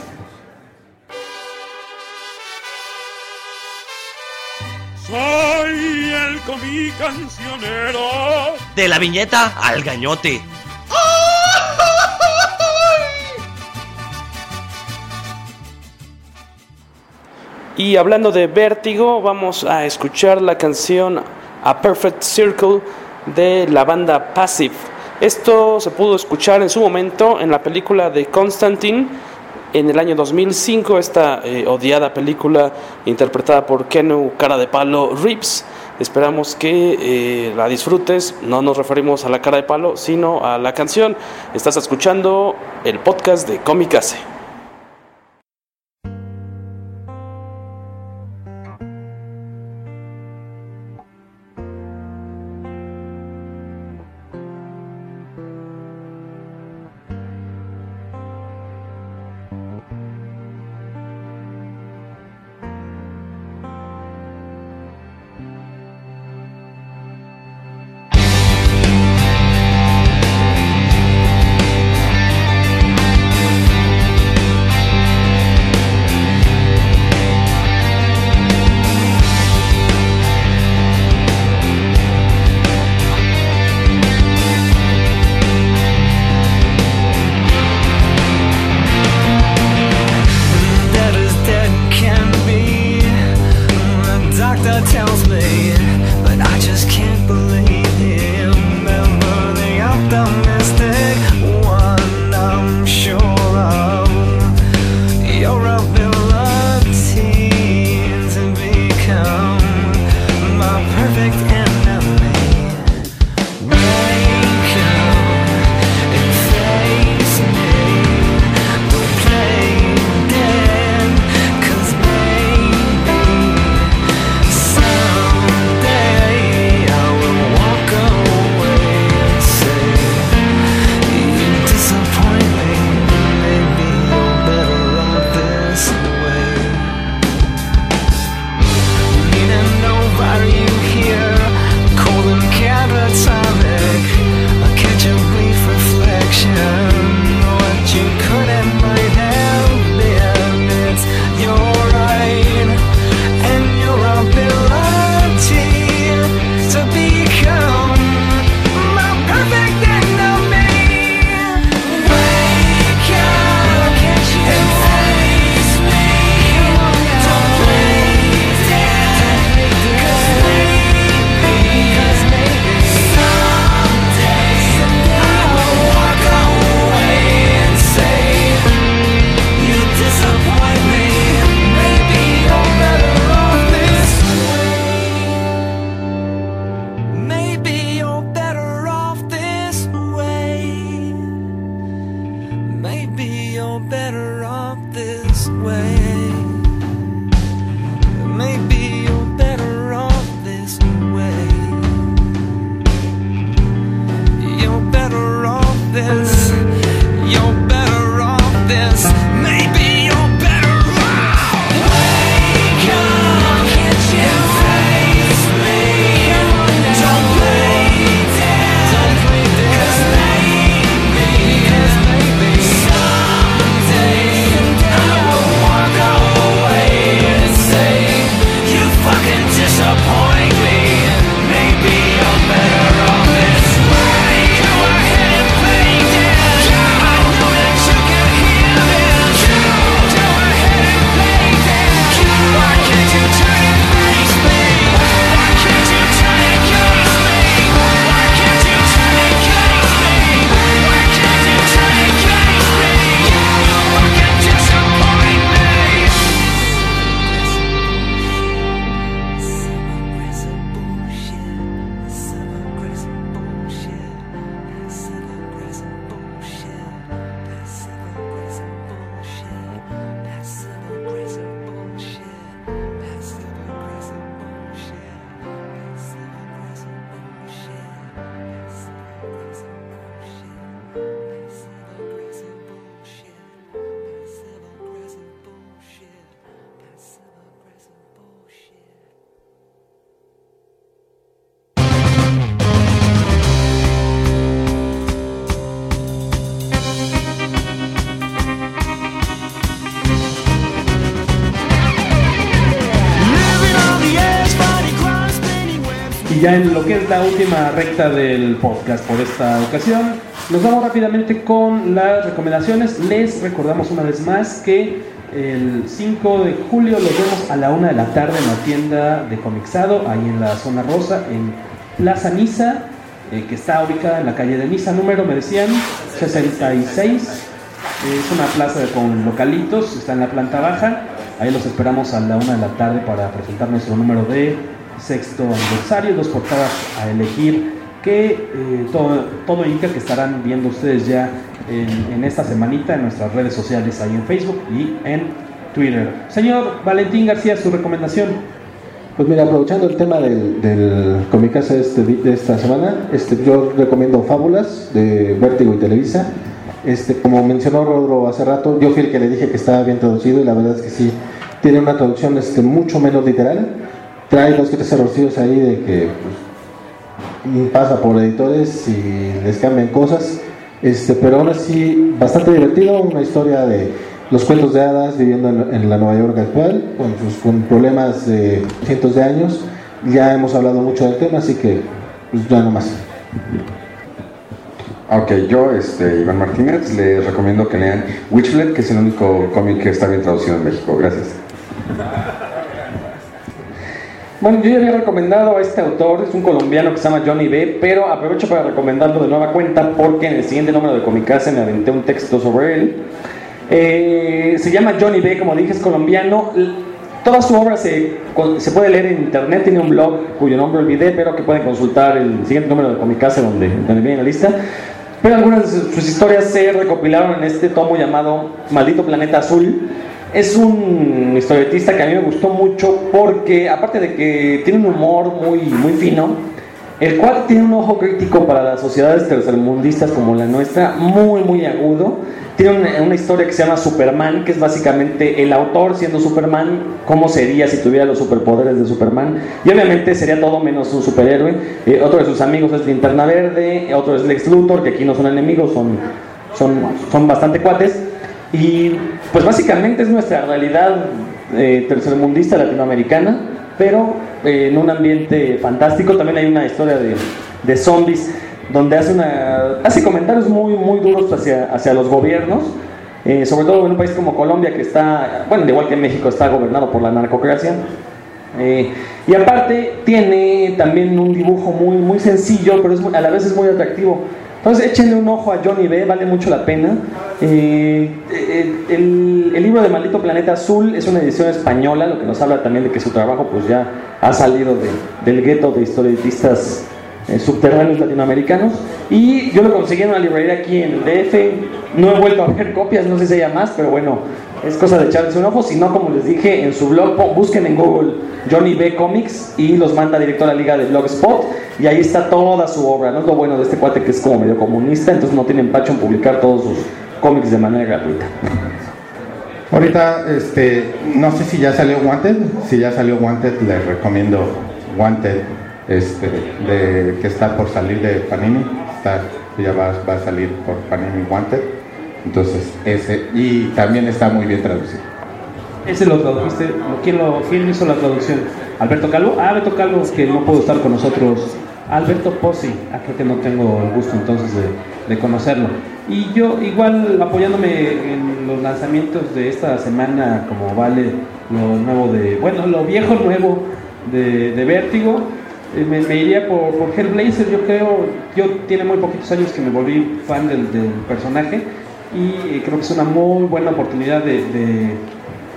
Soy el cómic cancionero. De la viñeta al gañote. ¡Oh! Y hablando de vértigo, vamos a escuchar la canción A Perfect Circle de la banda Passive. Esto se pudo escuchar en su momento en la película de Constantine en el año 2005, esta eh, odiada película interpretada por Kenu Cara de Palo Rips. Esperamos que eh, la disfrutes. No nos referimos a la cara de palo, sino a la canción. Estás escuchando el podcast de Comicase. Ya en lo que es la última recta del podcast por esta ocasión, nos vamos rápidamente con las recomendaciones. Les recordamos una vez más que el 5 de julio los vemos a la una de la tarde en la tienda de Comixado, ahí en la zona rosa, en Plaza Niza, eh, que está ubicada en la calle de Niza, número, me decían, 66. Es una plaza con localitos, está en la planta baja. Ahí los esperamos a la una de la tarde para presentar nuestro número de sexto aniversario, dos portadas a elegir que eh, todo, todo indica que estarán viendo ustedes ya en, esta semanita en nuestras redes sociales, ahí en Facebook y en Twitter. Señor Valentín García, su recomendación. Pues mira, aprovechando el tema del, del Comicasa este, de esta semana, este, yo recomiendo Fábulas de Vértigo y Televisa. Este, como mencionó Rodro hace rato, yo fui el que le dije que estaba bien traducido y la verdad es que sí, tiene una traducción este, mucho menos literal. Trae dos que tres errorcillos ahí de que pues, pasa por editores y les cambian cosas, este, pero aún así bastante divertido, una historia de los cuentos de hadas viviendo en, la Nueva York actual, con sus con problemas de cientos de años. Ya hemos hablado mucho del tema, así que pues ya no más. Ok, yo, este, Iván Martínez, les recomiendo que lean Witchlet, que es el único cómic que está bien traducido en México. Gracias. Bueno, yo ya había recomendado a este autor, es un colombiano que se llama Johnny B, pero aprovecho para recomendarlo de nueva cuenta porque en el siguiente número de Comicase me aventé un texto sobre él. Eh, se llama Johnny B, como dije, es colombiano. Toda su obra se, se, puede leer en internet, tiene un blog cuyo nombre olvidé, pero que pueden consultar el siguiente número de Comicase donde, donde viene la lista. Pero algunas de sus historias se recopilaron en este tomo llamado Maldito Planeta Azul. Es un historietista que a mí me gustó mucho porque, aparte de que tiene un humor muy, muy fino, el cual tiene un ojo crítico para las sociedades tercermundistas como la nuestra, muy, muy agudo. Tiene una, historia que se llama Superman, que es básicamente el autor siendo Superman, cómo sería si tuviera los superpoderes de Superman. Y obviamente sería todo menos un superhéroe. Eh, otro de sus amigos es Linterna Verde, otro es Lex Luthor, que aquí no son enemigos, son, son, son bastante cuates. Y pues básicamente es nuestra realidad eh, tercermundista latinoamericana, pero eh, en un ambiente fantástico. También hay una historia de, de zombies donde hace, una, hace comentarios muy, muy duros hacia, hacia los gobiernos, eh, sobre todo en un país como Colombia que está, bueno, igual que México, está gobernado por la narcocracia. Eh, y aparte tiene también un dibujo muy, muy sencillo, pero es, a la vez es muy atractivo. Entonces échenle un ojo a Johnny B, vale mucho la pena. Eh, el, el, libro de Maldito Planeta Azul es una edición española, lo que nos habla también de que su trabajo pues ya ha salido de, del gueto de historietistas eh, subterráneos latinoamericanos. Y yo lo conseguí en una librería aquí en DF. No he vuelto a ver *laughs* copias, no sé si haya más, pero bueno, es cosa de echarles un ojo. Si no, como les dije, en su blog, busquen en Google Johnny B Comics y los manda directo a la liga de Blogspot. Y ahí está toda su obra. No es lo bueno de este cuate que es como medio comunista, entonces no tiene empacho en publicar todos sus cómics de manera gratuita. Ahorita, este, no sé si ya salió Wanted. Si ya salió Wanted, les recomiendo Wanted, este, de, que está por salir de Panini. Está, ya va, va a salir por Panini Wanted. Entonces, ese, y también está muy bien traducido. Ese lo tradujiste, ¿quién, lo, ¿quién hizo la traducción? ¿Alberto Calvo? Ah, Alberto Calvo, que no pudo estar con nosotros. Alberto Pozzi, ah, creo que no tengo el gusto entonces de, de conocerlo. Y yo igual apoyándome en los lanzamientos de esta semana, como vale lo nuevo de, bueno, lo viejo nuevo de, de Vértigo, eh, me, me, iría por, por Hellblazer, yo creo, yo tiene muy poquitos años que me volví fan del, del personaje y eh, creo que es una muy buena oportunidad de,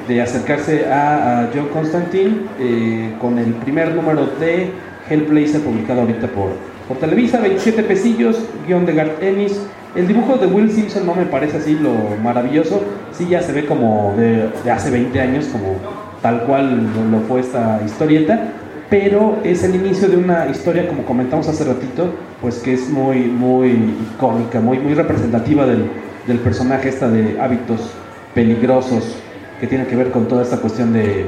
de, acercarse a, John Constantine eh, con el primer número de Hellblazer publicado ahorita por, por Televisa, 27 pesillos, guion de Garth Ennis. El dibujo de Will Simpson no me parece así lo maravilloso, sí ya se ve como de, de hace 20 años, como tal cual lo, lo fue esta historieta, pero es el inicio de una historia, como comentamos hace ratito, pues que es muy, muy icónica, muy, muy representativa del, del personaje esta de hábitos peligrosos que tiene que ver con toda esta cuestión de,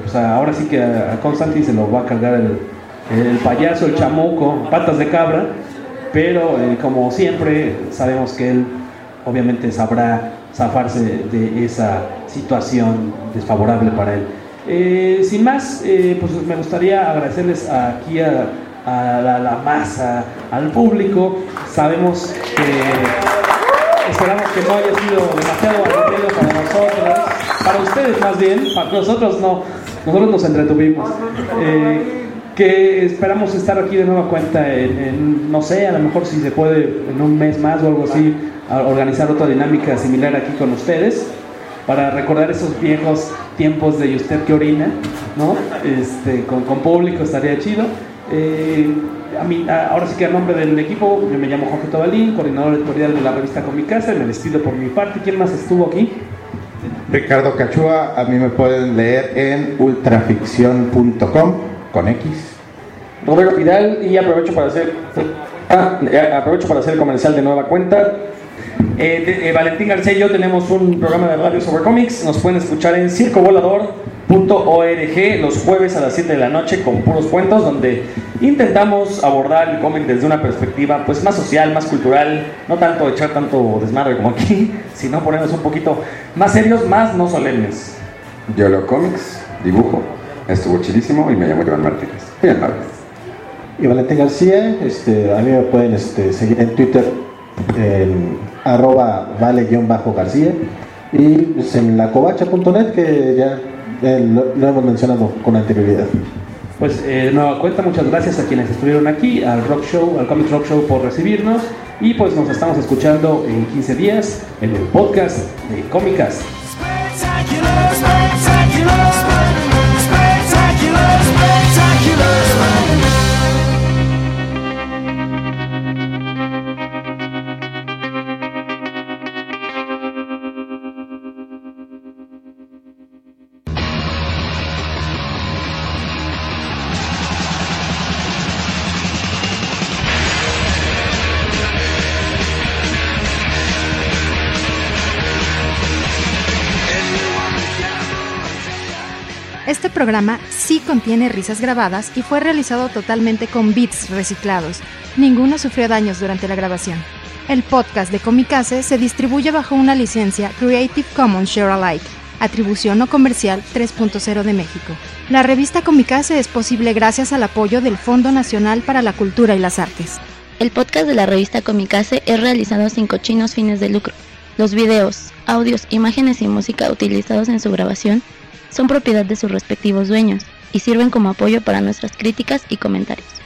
pues ahora sí que a, a se lo va a cargar el, payaso, el chamuco, patas de cabra, pero eh, como siempre sabemos que él obviamente sabrá zafarse de esa situación desfavorable para él. Eh, sin más, eh, pues me gustaría agradecerles aquí a, la masa, al público. Sabemos que esperamos que no haya sido demasiado aburrido para nosotros, para ustedes más bien, para nosotros no, nosotros nos entretuvimos. Eh, que esperamos estar aquí de nueva cuenta en, no sé, a lo mejor si se puede en un mes más o algo así, organizar otra dinámica similar aquí con ustedes para recordar esos viejos tiempos de usted que orina, ¿no? Este, con, con público estaría chido. Eh, a mí, a- ahora sí que a nombre del equipo, yo me llamo Jorge Tobalín, coordinador editorial de la revista Con mi casa, me despido por mi parte. ¿Quién más estuvo aquí? Ricardo Cachúa, a mí me pueden leer en ultraficción.com con X. Rodrigo Pidal y aprovecho para hacer ah, eh, aprovecho para hacer el comercial de nueva cuenta. Eh, de- eh, Valentín García y yo tenemos un programa de radio sobre cómics. Nos pueden escuchar en circovolador.org los jueves a las 7 de la noche con puros cuentos donde intentamos abordar el cómic desde una perspectiva pues más social, más cultural, no tanto echar tanto desmadre como aquí, *laughs* sino ponernos un poquito más serios, más no solemnes. Yo leo cómics, dibujo, estuvo chidísimo y me llamo Iván Martínez. *laughs* Amable. Y Valentín García, este, a mí me pueden este, seguir en Twitter en arroba vale-garcía y pues, en lacovacha.net que ya eh, lo, lo hemos mencionado con anterioridad. Pues eh, de nueva cuenta, muchas gracias a quienes estuvieron aquí, al Rock Show, al Comic Rock Show por recibirnos y pues nos estamos escuchando en 15 días en el podcast de Cómicas. Programa sí contiene risas grabadas y fue realizado totalmente con beats reciclados. Ninguno sufrió daños durante la grabación. El podcast de Comicase se distribuye bajo una licencia Creative Commons Share Alike, atribución no comercial 3.0 de México. La revista Comicase es posible gracias al apoyo del Fondo Nacional para la Cultura y las Artes. El podcast de la revista Comicase es realizado sin cochinos fines de lucro. Los videos, audios, imágenes y música utilizados en su grabación son propiedad de sus respectivos dueños y sirven como apoyo para nuestras críticas y comentarios.